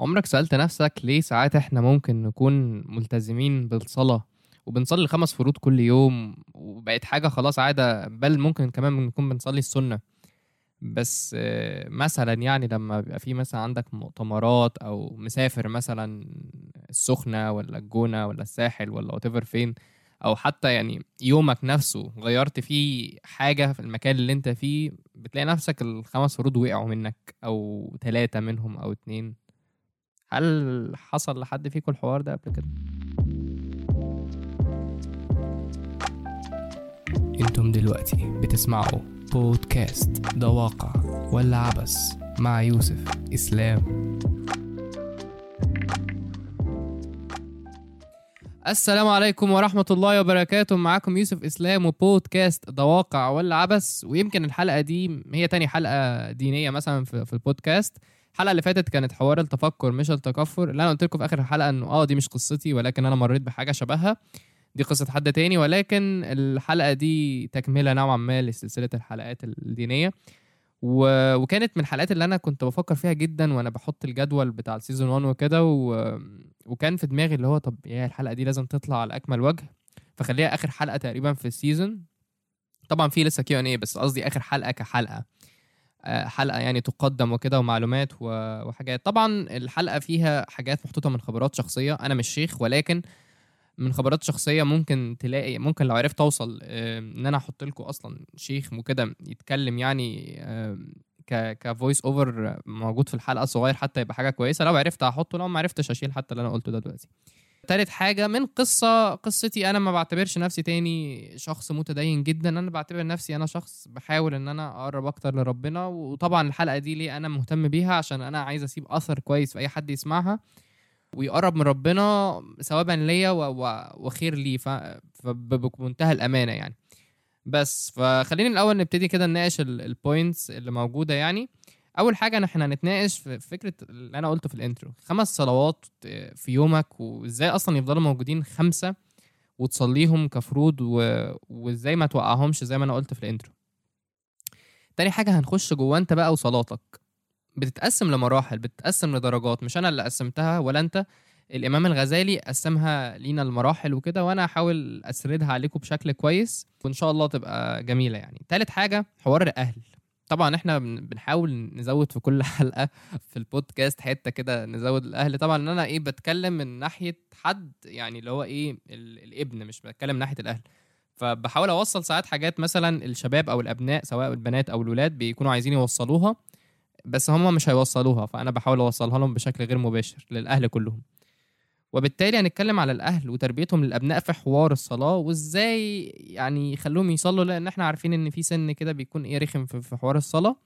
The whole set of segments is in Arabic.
عمرك سألت نفسك ليه ساعات إحنا ممكن نكون ملتزمين بالصلاة؟ وبنصلي خمس فروض كل يوم وبقت حاجة خلاص عادة بل ممكن كمان نكون بنصلي السنة. بس مثلا يعني لما بيبقى في مثلا عندك مؤتمرات أو مسافر مثلا السخنة ولا الجونة ولا الساحل ولا whatever فين أو حتى يعني يومك نفسه غيرت فيه حاجة في المكان اللي أنت فيه بتلاقي نفسك الخمس فروض وقعوا منك أو ثلاثة منهم أو اتنين. هل حصل لحد فيكم الحوار ده قبل كده؟ أنتم دلوقتي بتسمعوا بودكاست ده واقع ولا عبس مع يوسف إسلام. السلام عليكم ورحمة الله وبركاته. معاكم يوسف إسلام وبودكاست ده واقع ولا عبس ويمكن الحلقة دي هي تاني حلقة دينية مثلا في, في البودكاست. الحلقة اللي فاتت كانت حوار التفكر مش التكفر. اللي أنا قلت لكم في آخر الحلقة إنه آه دي مش قصتي ولكن أنا مريت بحاجة شبهها. دي قصة حد تاني ولكن الحلقة دي تكملة نوعا ما لسلسلة الحلقات الدينية. و... وكانت من الحلقات اللي أنا كنت بفكر فيها جدا وأنا بحط الجدول بتاع ال season 1 وكده و... وكان في دماغي اللي هو طب يا الحلقة دي لازم تطلع على أكمل وجه. فخليها آخر حلقة تقريبا في ال season طبعا في لسه Q and A بس قصدي آخر حلقة كحلقة. حلقة يعني تقدم وكده ومعلومات وحاجات. طبعا الحلقة فيها حاجات محطوطة من خبرات شخصية. أنا مش شيخ ولكن من خبرات شخصية ممكن تلاقي ممكن لو عرفت أوصل إن أنا أحط لكم أصلا شيخ وكده يتكلم يعني ك ك voice over موجود في الحلقة صغير حتى يبقى حاجة كويسة. لو عرفت احطه لو ما عرفتش اشيل حتى اللي أنا قلته ده دلوقتي. تالت حاجة من قصة قصتي أنا ما بعتبرش نفسي تاني شخص متدين جدا. أنا بعتبر نفسي أنا شخص بحاول إن أنا أقرب أكتر لربنا. وطبعا الحلقة دي ليه أنا مهتم بيها عشان أنا عايز أسيب أثر كويس في أي حد يسمعها ويقرب من ربنا ثوابا ليا وخير لي ف- فب- بمنتهى الأمانة يعني. بس فخلينا الأول نبتدي كده نناقش ال points اللي موجودة يعني. أول حاجة إحنا هنتناقش في فكرة اللي أنا قلته في ال intro خمس صلوات في يومك وإزاي أصلا يفضلوا موجودين خمسة وتصليهم كفروض و... وإزاي ما توقعهمش زي ما أنا قلت في ال intro تاني حاجة هنخش جوه أنت بقى وصلاتك. بتتقسم لمراحل بتتقسم لدرجات. مش أنا اللي قسمتها ولا أنت. الإمام الغزالي قسمها لينا المراحل وكده وأنا هحاول أسردها عليكم بشكل كويس وإن شاء الله تبقى جميلة يعني. تالت حاجة حوار الأهل. طبعا إحنا بن- بنحاول نزود في كل حلقة في البودكاست حتة كده نزود الأهل. طبعا إن أنا إيه بتكلم من ناحية حد يعني اللي هو إيه ال- الابن مش بتكلم ناحية الأهل. فبحاول أوصل ساعات حاجات مثلا الشباب أو الأبناء سواء البنات أو الولاد بيكونوا عايزين يوصلوها بس هم مش هيوصلوها. فأنا بحاول أوصلها لهم بشكل غير مباشر للأهل كلهم. وبالتالي هنتكلم على الأهل وتربيتهم للأبناء في حوار الصلاة وإزاي يعني يخلوهم يصلوا لأن إحنا عارفين إن في سن كده بيكون إيه رخم في حوار الصلاة.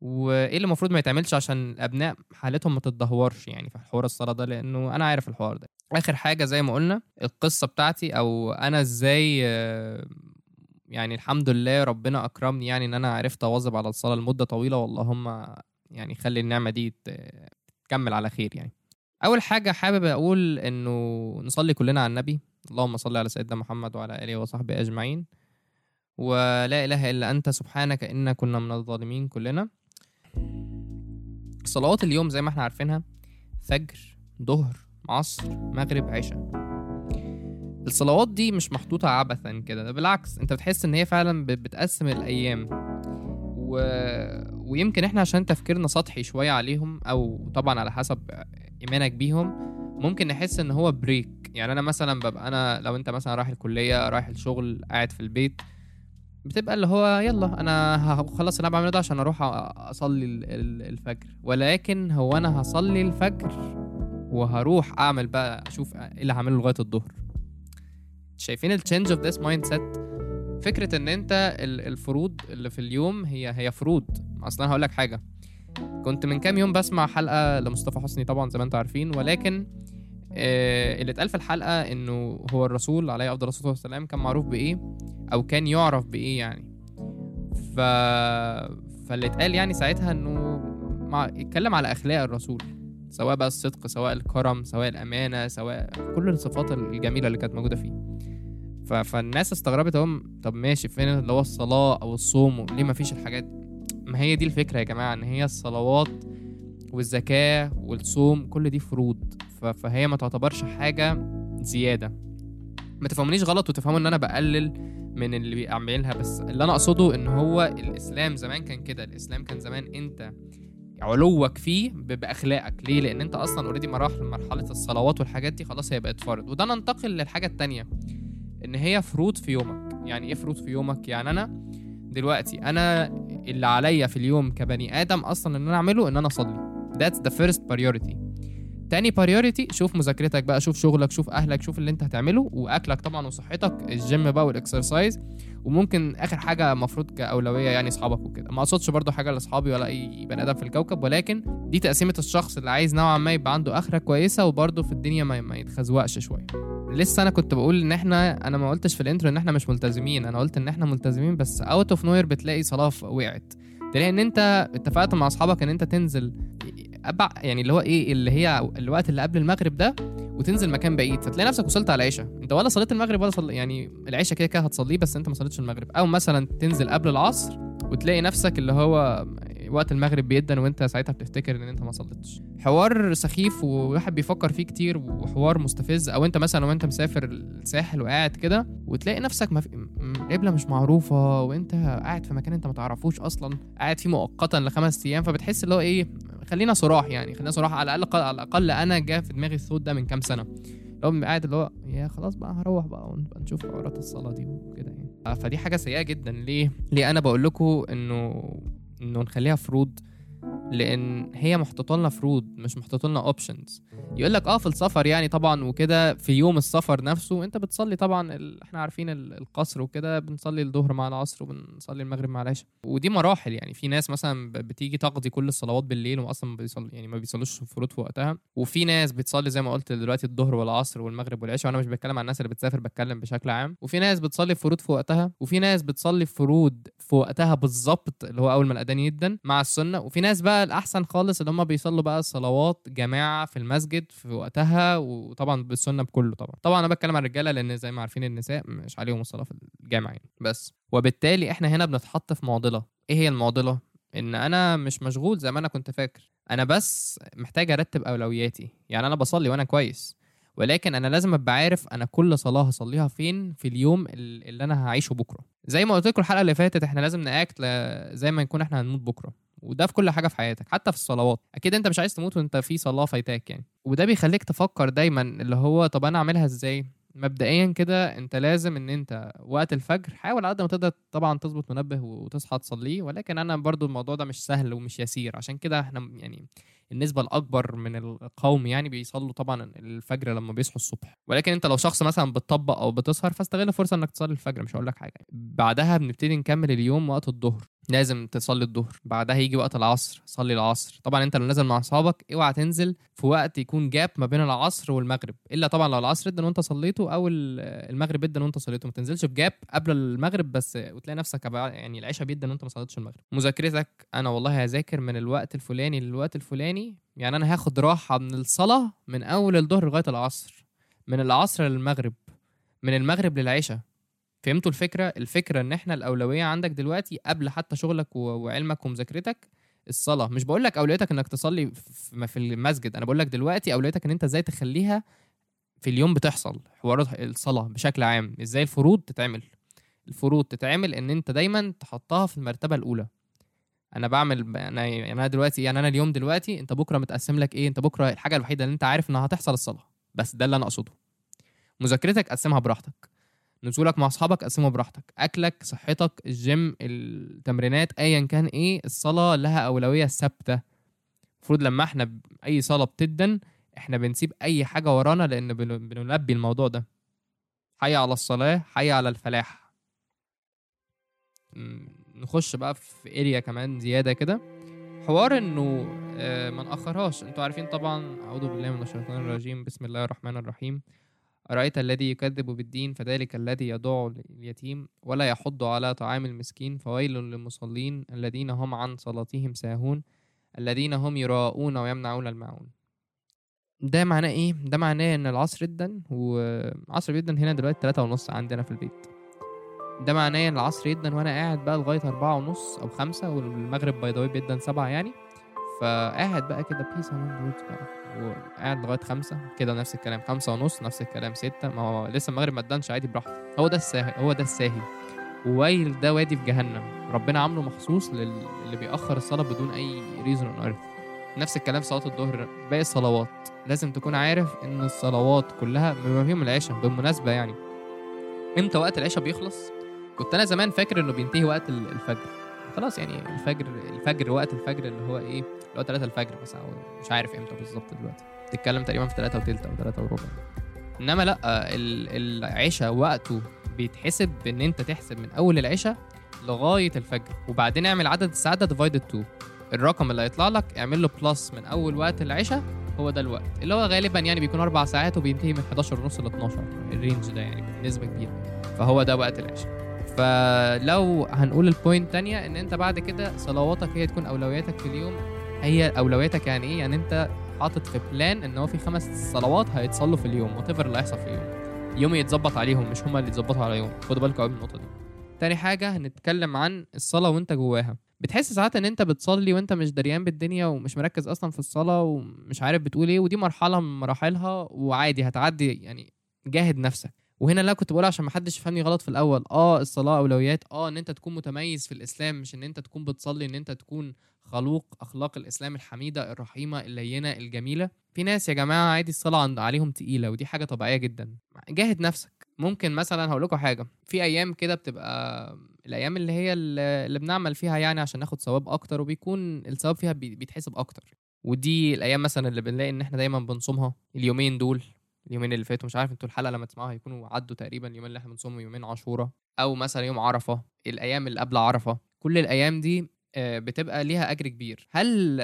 وإيه اللي المفروض ما يتعملش عشان الأبناء حالتهم ما تتدهورش يعني في حوار الصلاة ده؟ لأنه أنا عارف الحوار ده. آخر حاجة زي ما قلنا القصة بتاعتي أو أنا إزاي يعني الحمد لله ربنا أكرمني يعني إن أنا عرفت أواظب على الصلاة لمدة طويلة واللهم يعني خلي النعمة دي تكمل على خير يعني. أول حاجة حابب أقول إنه نصلي كلنا على النبي. اللهم صل على سيدنا محمد وعلى آله وصحبه أجمعين. ولا إله إلا أنت سبحانك إنا كنا من الظالمين كلنا. صلوات اليوم زي ما إحنا عارفينها فجر ظهر عصر مغرب عشاء. الصلوات دي مش محطوطة عبثا كده ده بالعكس أنت بتحس إن هي فعلا بت- بتقسم الأيام. و... ويمكن إحنا عشان تفكيرنا سطحي شوية عليهم أو طبعا على حسب إيمانك بيهم ممكن نحس إن هو break يعني أنا مثلا ببقى أنا لو أنت مثلا رايح الكلية رايح الشغل قاعد في البيت بتبقى اللي هو يلا أنا هخلص اللي أنا بعمله ده عشان أروح أصلي ال- ال- الفجر. ولكن هو أنا هصلي الفجر وهروح أعمل بقى أشوف إيه اللي هعمله لغاية الظهر. شايفين ال change of this mindset فكرة إن أنت ال- الفروض اللي في اليوم هي هي فروض. أصلا هقول لك حاجة. كنت من كام يوم بسمع حلقة لمصطفى حسني طبعا زي ما أنتم عارفين ولكن آه، اللي اتقال في الحلقة إنه هو الرسول عليه أفضل الصلاة والسلام كان معروف بإيه؟ أو كان يعرف بإيه يعني. ف فاللي اتقال يعني ساعتها إنه مع... اتكلم على أخلاق الرسول. سواء بقى الصدق سواء الكرم سواء الأمانة سواء كل الصفات الجميلة اللي كانت موجودة فيه. فالناس استغربت هم طب ماشي فين اللي هو الصلاة أو الصوم؟ ليه ما فيش الحاجات ما هي دي الفكرة يا جماعة إن هي الصلوات والزكاة والصوم كل دي فروض. فهي ما تعتبرش حاجة زيادة. ما تفهمونيش غلط وتفهموا إن أنا بقلل من اللي بيعملها بس اللي أنا أقصده إن هو الإسلام زمان كان كده. الإسلام كان زمان أنت علوك فيه بأخلاقك. ليه؟ لأن أنت أصلا اوريدي مراحل مرحلة الصلوات والحاجات دي خلاص هي بقت فرض. وده ننتقل للحاجة التانية. إن هي فروض في يومك. يعني إيه فروض في يومك؟ يعني أنا دلوقتي أنا اللي عليا في اليوم كبني آدم أصلا إن أنا أعمله إن أنا أصلي. That's the first priority. تاني priority شوف مذاكرتك بقى شوف شغلك شوف أهلك شوف اللي أنت هتعمله وأكلك طبعا وصحتك الجيم بقى وال exercise وممكن آخر حاجة المفروض كأولوية يعني أصحابك وكده. ما أقصدش برضو حاجة لأصحابي ولا أي بني آدم في الكوكب ولكن دي تقسيمة الشخص اللي عايز نوعا ما يبقى عنده آخرة كويسة وبرضه في الدنيا ما يتخزوقش شوية. لسه أنا كنت بقول إن إحنا أنا ما قلتش في ال intro إن إحنا مش ملتزمين أنا قلت إن إحنا ملتزمين بس out of nowhere بتلاقي صلاة وقعت. تلاقي إن أنت اتفقت مع أصحابك إن أنت تنزل أبع يعني اللي هو إيه اللي هي الوقت اللي قبل المغرب ده وتنزل مكان بعيد. فتلاقي نفسك وصلت على العشاء أنت ولا صليت المغرب ولا صلي يعني العشاء كده كده هتصليه بس أنت ما صليتش المغرب. أو مثلا تنزل قبل العصر وتلاقي نفسك اللي هو وقت المغرب بيدن وأنت ساعتها بتفتكر إن أنت ما صليتش. حوار سخيف وواحد بيفكر فيه كتير وحوار مستفز. أو أنت مثلا وأنت مسافر الساحل وقاعد كده وتلاقي نفسك مف... القبله مش معروفة وأنت قاعد في مكان أنت ما تعرفوش أصلا. قاعد فيه مؤقتا لخمس أيام فبتحس اللي هو إيه خلينا صراح يعني خلينا صراح على الأقل على الأقل أنا جا في دماغي الصوت ده من كام سنة. لو قاعد اللي هو يا خلاص بقى هروح بقى نشوف حوارات الصلاة دي وكده يعني. فدي حاجة سيئة جدا. ليه؟ ليه أنا بقول لكم إنه إنه نخليها فروض لأن هي محطوطة لنا فروض مش محطوطة لنا اوبشنز يقول لك آه في السفر يعني طبعا وكده في يوم السفر نفسه أنت بتصلي طبعا ال... إحنا عارفين ال- القصر وكده بنصلي الظهر مع العصر وبنصلي المغرب مع العشاء. ودي مراحل يعني في ناس مثلا بتيجي تقضي كل الصلوات بالليل واصلا ما يعني ما بيصلوش فروض في وقتها. وفي ناس بتصلي زي ما قلت دلوقتي الظهر والعصر والمغرب والعشاء وأنا مش بتكلم عن الناس اللي بتسافر بتكلم بشكل عام. وفي ناس بتصلي فروض في وقتها وفي ناس بتصلي فروض في وقتها بالظبط اللي هو أول ما الأذان يدن مع السنة وفي ناس بقى الأحسن خالص اللي هم بيصلوا بقى صلوات جماعة في المسجد في وقتها وطبعا بالسنة بكله طبعا. طبعا أنا بتكلم عن الرجالة لأن زي ما عارفين النساء مش عليهم الصلاة في الجامع يعني. بس وبالتالي إحنا هنا بنتحط في معضلة. إيه هي المعضلة؟ إن أنا مش مشغول زي ما أنا كنت فاكر. أنا بس محتاج أرتب أولوياتي. يعني أنا بصلي وأنا كويس. ولكن أنا لازم أبقى عارف أنا كل صلاة هصليها فين في اليوم ال- اللي أنا هعيشه بكرة. زي ما قلت لكم الحلقة اللي فاتت إحنا لازم ناكت زي ما نكون إحنا هنموت بكرة. وده في كل حاجة في حياتك حتى في الصلوات. أكيد أنت مش عايز تموت وأنت في صلاة فايتاك يعني. وده بيخليك تفكر دايما اللي هو طب أنا أعملها إزاي؟ مبدئيا كده أنت لازم إن أنت وقت الفجر حاول على قد ما تقدر طبعا تظبط منبه وتصحى تصليه ولكن أنا برضو الموضوع ده مش سهل ومش يسير. عشان كده إحنا يعني النسبة الأكبر من القوم يعني بيصلوا طبعا الفجر لما بيصحوا الصبح. ولكن أنت لو شخص مثلا بتطبق أو بتسهر فاستغل الفرصة إنك تصلي الفجر مش هقول لك حاجة. بعدها بنبتدي نكمل اليوم وقت الظهر. لازم تصلي الظهر بعدها يجي وقت العصر صلي العصر. طبعا أنت لو نازل مع أصحابك اوعى تنزل في وقت يكون جاب ما بين العصر والمغرب. إلا طبعا لو العصر ادن وانت صليته أو ال- المغرب ادن وانت صليته. ما تنزلش في جاب قبل المغرب بس وتلاقي نفسك يعني العشاء بيدن وانت ما صليتش المغرب. مذاكرتك أنا والله هذاكر من الوقت الفلاني للوقت الفلاني. يعني أنا هاخد راحة من الصلاة من أول الظهر لغاية العصر. من العصر للمغرب. من المغرب للعشاء. فهمتوا الفكرة؟ الفكرة إن إحنا الأولوية عندك دلوقتي قبل حتى شغلك وعلمك ومذاكرتك الصلاة. مش بقول لك أولويتك إنك تصلي في في المسجد. أنا بقول لك دلوقتي أولويتك إن أنت إزاي تخليها في اليوم بتحصل حوارات الصلاة بشكل عام. إزاي الفروض تتعمل؟ الفروض تتعمل إن أنت دايما تحطها في المرتبة الأولى. أنا بعمل أنا يعني أنا دلوقتي يعني أنا اليوم دلوقتي أنت بكرة متقسم لك إيه؟ أنت بكرة الحاجة الوحيدة اللي أنت عارف إنها هتحصل الصلاة. بس ده اللي أنا أقصده. مذاكرتك قسمها براحتك. نزولك مع أصحابك قسمه براحتك. أكلك صحتك الجيم التمرينات ايا كان إيه الصلاة لها أولوية ثابتة. المفروض لما إحنا أي صلاة بتدن إحنا بنسيب أي حاجة ورانا لأن بن- بنلبي الموضوع ده. حي على الصلاة حي على الفلاح. نخش بقى في اريا كمان زيادة كده. حوار إنه آه، ما نأخرهاش. أنتوا عارفين طبعا أعوذ بالله من الشيطان الرجيم. بسم الله الرحمن الرحيم. أرأيت الذي يكذب بالدين فذلك الذي يدع اليتيم ولا يحض على طعام المسكين فويل للمصلين الذين هم عن صلاتهم ساهون الذين هم يراءون ويمنعون الماعون. ده معناه إيه؟ ده معناه إن العصر جدا وعصر جدا هنا دلوقتي تلاتة ونص عندنا في البيت. ده معناه إن العصر جدا وأنا قاعد بقى لغاية أربعة ونص أو خمسة والمغرب باي ذا بيدا سبعة يعني. فقاعد بقى كده peace بقى. وقاعد لغاية خمسة. كده نفس الكلام. خمسة ونص نفس الكلام. ستة. ما هو لسه المغرب ما أدنش عادي براحته. هو ده الساهي هو ده الساهي. وويل ده وادي في جهنم. ربنا عامله مخصوص للي بيأخر الصلاة بدون أي reason on earth نفس الكلام صلاة الظهر. باقي الصلوات. لازم تكون عارف إن الصلوات كلها بما فيهم العشاء بالمناسبة يعني. إمتى وقت العشاء بيخلص؟ كنت أنا زمان فاكر إنه بينتهي وقت الفجر. خلاص يعني الفجر الفجر وقت الفجر اللي هو إيه اللي هو 3 الفجر مثلا أو مش عارف إمتى بالظبط دلوقتي. تتكلم تقريبا في 3 وتلت أو 3 وربع. إنما لأ العشاء وقته بيتحسب إن أنت تحسب من أول العشاء لغاية الفجر. وبعدين اعمل عدد الساعات ده divided 2 الرقم اللي هيطلع لك اعمل له plus من أول وقت العشاء هو ده الوقت. اللي هو غالبا يعني بيكون أربع ساعات وبينتهي من 11 ونص ل 12 ال range ده يعني بنسبة كبيرة. فهو ده وقت العشاء. فلو هنقول ال point تانية إن أنت بعد كده صلواتك هي تكون أولوياتك في اليوم هي أولوياتك يعني إيه؟ يعني أنت حاطط في plan إن هو في خمس صلوات هيتصلوا في اليوم what اللي هيحصل في اليوم. يوم يتظبط عليهم مش هما اللي يتظبطوا على يوم. خدوا بالكم قوي من النقطة دي. تاني حاجة هنتكلم عن الصلاة وأنت جواها. بتحس ساعات إن أنت بتصلي وأنت مش دريان بالدنيا ومش مركز أصلا في الصلاة ومش عارف بتقول إيه ودي مرحلة من مراحلها وعادي هتعدي يعني جاهد نفسك. وهنا اللي كنت بقول عشان ما حدش يفهمني غلط في الأول آه الصلاة أولويات آه إن أنت تكون متميز في الإسلام مش إن أنت تكون بتصلي إن أنت تكون خلوق أخلاق الإسلام الحميدة الرحيمة اللينة الجميلة. في ناس يا جماعة عادي الصلاة عليهم تقيلة ودي حاجة طبيعية جدا. جاهد نفسك. ممكن مثلا هقول لكم حاجة. في أيام كده بتبقى الأيام اللي هي اللي بنعمل فيها يعني عشان ناخد ثواب أكتر وبيكون الثواب فيها بيتحسب أكتر. ودي الأيام مثلا اللي بنلاقي إن إحنا دايما بنصومها. اليومين دول اليومين اللي فاتوا مش عارف أنتوا الحلقة لما تسمعوها هيكونوا عدوا تقريبا اليومين اللي إحنا بنصومهم يومين عاشوراء أو مثلا يوم عرفة. الأيام اللي قبل عرفة. كل الأيام دي بتبقى ليها أجر كبير. هل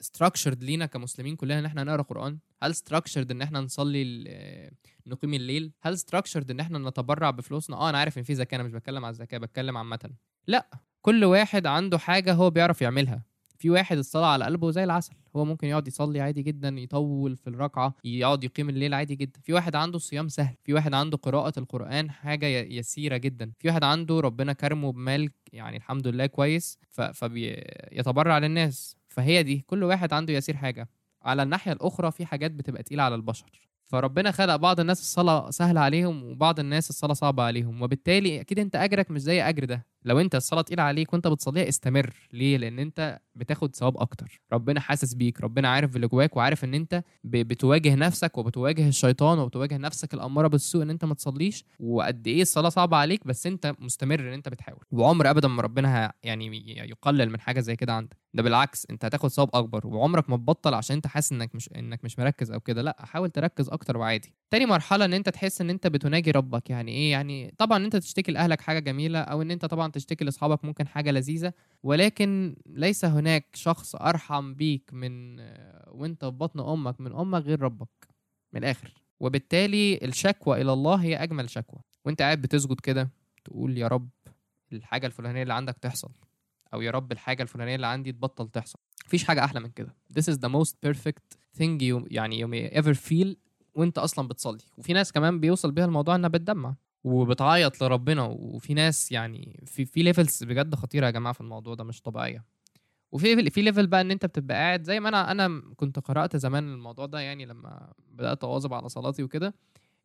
ستراكشرد لينا كمسلمين كلنا إن إحنا نقرأ قرآن؟ هل ستراكشرد إن إحنا نصلي آه، نقيم الليل؟ هل ستراكشرد إن إحنا نتبرع بفلوسنا؟ آه أنا عارف إن في زكاة أنا مش بتكلم على الزكاة بتكلم عامه. لأ كل واحد عنده حاجة هو بيعرف يعملها. في واحد الصلاة على قلبه زي العسل هو ممكن يقعد يصلي عادي جدا يطول في الركعة يقعد يقيم الليل عادي جدا. في واحد عنده الصيام سهل في واحد عنده قراءة القرآن حاجة يسيرة جدا. في واحد عنده ربنا كرمه بمال يعني الحمد لله كويس فبيتبرع للناس. فهي دي كل واحد عنده يسير حاجة. على الناحية الأخرى في حاجات بتبقى تقيلة على البشر. فربنا خلق بعض الناس الصلاة سهلة عليهم وبعض الناس الصلاة صعبة عليهم وبالتالي أكيد أنت أجرك مش زي أجر ده. لو أنت الصلاة تقيلة عليك وأنت بتصليها استمر. ليه؟ لأن أنت بتاخد ثواب أكتر. ربنا حاسس بيك ربنا عارف اللي جواك وعارف إن أنت بتواجه نفسك وبتواجه الشيطان وبتواجه نفسك الأمارة بالسوء إن أنت ما تصليش. وقد إيه الصلاة صعبة عليك بس أنت مستمر إن أنت بتحاول. وعمر أبدا ما ربنا يعني يقلل من حاجة زي كده عندك. ده بالعكس انت هتاخد ثواب أكبر. وعمرك ما تبطل عشان انت حاسس إنك مش إنك مش مركز أو كده. لأ حاول تركز أكتر وعادي. تاني مرحلة إن أنت تحس إن أنت بتناجي ربك. يعني إيه؟ يعني طبعا أنت تشتكي لأهلك حاجة جميلة أو إن أنت طبعا تشتكي لأصحابك ممكن حاجة لذيذة ولكن ليس هناك شخص أرحم بيك من وأنت في بطن أمك من أمك غير ربك من الآخر. وبالتالي الشكوى إلى الله هي أجمل شكوى. وأنت قاعد بتسجد كده تقول يا رب الحاجة الفلانية اللي عندك تحصل أو يا رب الحاجة الفلانية اللي عندي تبطل تحصل. مفيش حاجة أحلى من كده. This is the most perfect thing you يعني you may ever feel وانت أصلا بتصلي. وفي ناس كمان بيوصل بيها الموضوع إنها بتدمع. وبتعيط لربنا. وفي ناس يعني في في levels بجد خطيرة يا جماعة في الموضوع ده مش طبيعية. وفي في level بقى إن أنت بتبقى قاعد زي ما أنا أنا كنت قرأت زمان الموضوع ده يعني لما بدأت أواظب على صلاتي وكده.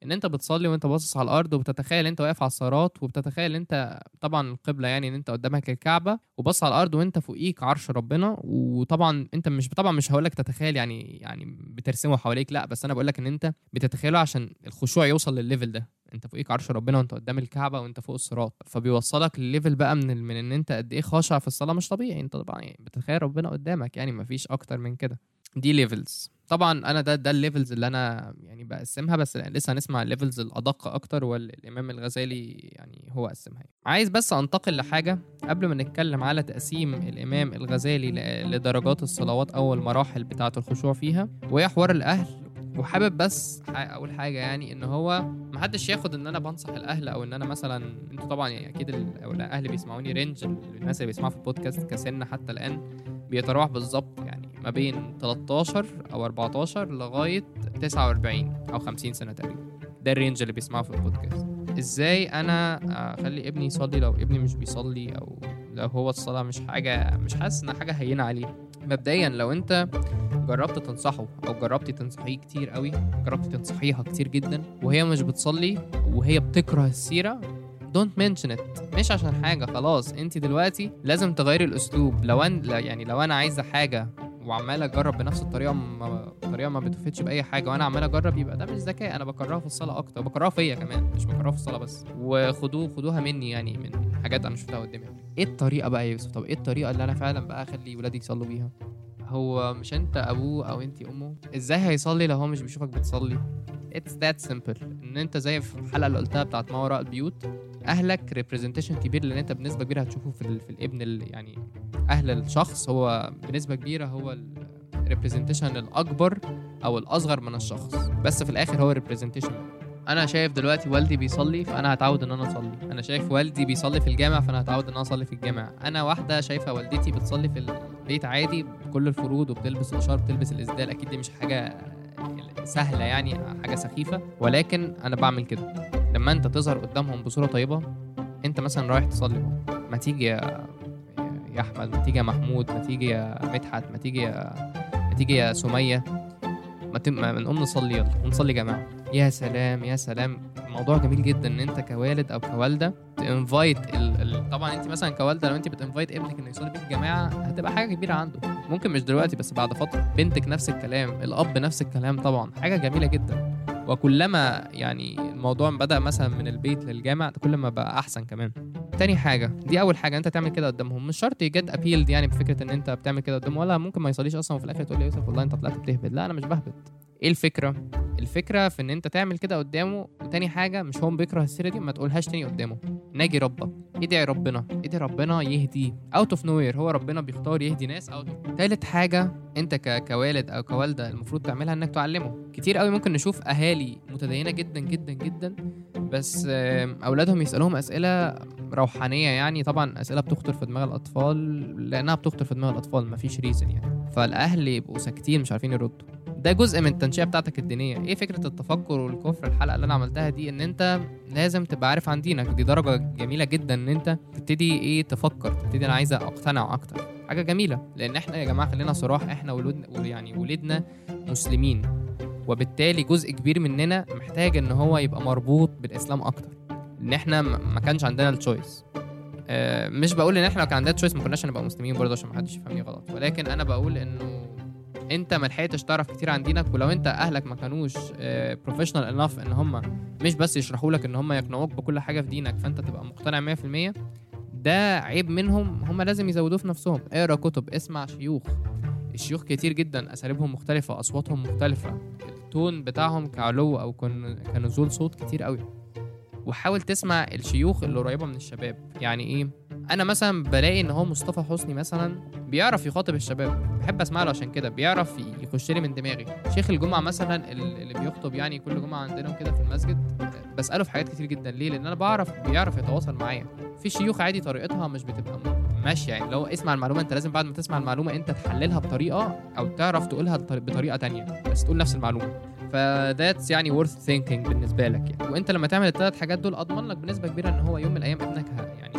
إن أنت بتصلي وأنت باصص على الأرض وبتتخيل أنت واقف على الصراط وبتتخيل أنت طبعا القبلة يعني إن أنت قدامك الكعبة وبص على الأرض وأنت فوقيك عرش ربنا وطبعا أنت مش طبعا مش هقول لك تتخيل يعني يعني بترسمه حواليك لأ بس أنا بقول لك إن أنت بتتخيله عشان الخشوع يوصل للل level ده. أنت فوقيك عرش ربنا وأنت قدام الكعبة وأنت فوق الصراط. فبيوصلك لل level بقى من من إن أنت قد إيه خاشع في الصلاة مش طبيعي. أنت طبعا يعني بتتخيل ربنا قدامك يعني مفيش أكتر من كده. دي levels طبعا أنا ده ده ال levels اللي أنا يعني بقسمها بس لسه هنسمع ال levels الأدق أكتر والإمام الغزالي يعني هو قسمها. عايز بس أنتقل لحاجة قبل ما نتكلم على تقسيم الإمام الغزالي لدرجات الصلوات أو المراحل بتاعة الخشوع فيها وهي حوار الأهل. وحابب بس أقول حاجة يعني إن هو محدش ياخد إن أنا بنصح الأهل أو إن أنا مثلا أنتوا طبعا يعني أكيد الأهل بيسمعوني range الناس اللي بيسمعوا في البودكاست كسن حتى الآن. بيتراوح بالظبط يعني ما بين 13 أو 14 لغاية 49 أو 50 سنة تقريبا. ده ال range اللي بيسمعه في البودكاست. إزاي أنا أخلي ابني يصلي لو ابني مش بيصلي أو لو هو الصلاة مش حاجة مش حاسس إنها حاجة هينة عليه؟ مبدئيا لو أنت جربت تنصحه أو جربتي تنصحيه كتير قوي جربتي تنصحيها كتير جدا وهي مش بتصلي وهي بتكره السيرة don't mention it مش عشان حاجة خلاص. انت دلوقتي لازم تغيري الأسلوب. لو ان لا- يعني لو أنا عايزة حاجة وعمال أجرب بنفس الطريقة ما طريقة ما بتفيدش بأي حاجة وأنا عمال أجرب يبقى ده مش ذكاء. أنا بكرهها في الصلاة أكتر. بكرهها فيا كمان مش بكرهها في الصلاة بس. وخدوه خدوها مني يعني من حاجات أنا شفتها قدامي. إيه الطريقة بقى يا يوسف؟ طب إيه الطريقة اللي أنا فعلا بقى أخلي ولادي يصلوا بيها؟ هو مش انت أبوه أو انت أمه؟ إزاي هيصلي لو هو مش بيشوفك بتصلي؟ It's that simple. إن انت زي في الحلقة اللي قلتها بتاعت ما وراء البيوت أهلك ريبريزنتيشن كبير لأن انت بنسبة كبيرة هتشوفه في, في الابن اللي يعني أهل الشخص. هو بنسبة كبيرة هو ال representation الأكبر أو الأصغر من الشخص. بس في الآخر هو representation أنا شايف دلوقتي والدي بيصلي فانا هتعود ان أنا اصلي. أنا شايف والدي بيصلي في الجامع فانا هتعود ان أنا اصلي في الجامع. أنا واحدة شايفة والدتي بتصلي في البيت عادي بكل الفروض وبتلبس الاشار بتلبس الإسدال. أكيد دي مش حاجة سهلة يعني حاجة سخيفة. ولكن أنا بعمل كده. لما أنت تظهر قدامهم بصورة طيبة أنت مثلا رايح تصلي. ما تيجي يا يا أحمد ما تيجي يا محمود ما تيجي يا مدحت ما تيجي يا ما تيجي يا سمية. ما تم... ما نقوم نصلي يلا ونصلي جماعة. يا سلام يا سلام. موضوع جميل جدا إن أنت كوالد أو كوالدة تنفايت ال... ال... طبعا أنت مثلا كوالدة لو أنت بتنفايت ابنك إنه يصلي بيك الجماعه هتبقى حاجة كبيرة عنده. ممكن مش دلوقتي بس بعد فترة. بنتك نفس الكلام الأب نفس الكلام طبعا. حاجة جميلة جدا. وكلما يعني الموضوع بدأ مثلا من البيت للجامع كل ما بقى أحسن كمان. تاني حاجة دي أول حاجة أنت تعمل كده قدامهم. مش شرط يجد ابيلد يعني بفكرة إن أنت بتعمل كده قدامهم ولا ممكن ما يصليش أصلا وفي الآخر تقول لي يوسف والله أنت طلعت بتهبد. لا أنا مش بهبد. إيه الفكرة؟ الفكرة في ان انت تعمل كده قدامه وتاني حاجة مش هو بيكره السيرة دي ما تقولهاش تاني قدامه. ناجي ربك ادعي ربنا ادعي ربنا يهديه out of nowhere هو ربنا بيختار يهدي ناس اوت تالت حاجة انت. كوالد أو كوالدة المفروض تعملها انك تعلمه. كتير قوي ممكن نشوف أهالي متدينة جدا جدا جدا بس آم، أولادهم يسألوهم أسئلة روحانية يعني. طبعا أسئلة بتخطر في دماغ الأطفال لأنها بتخطر في دماغ الأطفال مفيش ريزن يعني. فالأهل يبقوا ساكتين مش عارفين يردوا. ده جزء من التنشئة بتاعتك الدينية. إيه فكرة التفكر والكفر؟ الحلقة اللي أنا عملتها دي إن أنت لازم تبقى عارف عن دينك. دي درجة جميلة جدا إن أنت تبتدي إيه تفكر تبتدي أنا عايزه أقتنع أكتر. حاجة جميلة لأن إحنا يا جماعة خلينا صراح إحنا ولدنا يعني ولدنا مسلمين. وبالتالي جزء كبير مننا محتاج إن هو يبقى مربوط بالإسلام أكتر. إن إحنا ما كانش عندنا ال choice آه، مش بقول إن إحنا لو كان عندنا choice ما كناش هنبقى مسلمين برضه عشان ما حدش يفهمني غلط. ولكن أنا بقول إنه انت ما لحقتش تعرف كتير عن دينك ولو انت اهلك ما كانوش professional enough ان هم مش بس يشرحوا لك ان هم يقنعوك بكل حاجة في دينك فانت تبقى مقتنع 100% ده عيب منهم هم لازم يزودوه في نفسهم. اقرأ كتب اسمع شيوخ. الشيوخ كتير جدا أساليبهم مختلفة أصواتهم مختلفة. التون بتاعهم كعلو أو كن- كنزول صوت كتير قوي وحاول تسمع الشيوخ اللي قريبة من الشباب. يعني إيه؟ أنا مثلا بلاقي إن هو مصطفى حسني مثلا بيعرف يخاطب الشباب بحب أسمع له عشان كده بيعرف يخش لي من دماغي. شيخ الجمعة مثلا ال- اللي بيخطب يعني كل جمعة عندنا كده في المسجد بسأله في حاجات كتير جدا. ليه؟ لأن أنا بعرف بيعرف يتواصل معايا. في شيوخ عادي طريقتها مش بتبقى ماشية يعني. لو اسمع المعلومة أنت لازم بعد ما تسمع المعلومة أنت تحللها بطريقة أو تعرف تقولها بطر- بطريقة تانية بس تقول نفس المعلومة. فذاتس يعني worth thinking بالنسبة لك يعني. وأنت لما تعمل الثلاث حاجات دول أضمن لك بنسبة كبيرة إن هو يوم من الأيام ابنك. يعني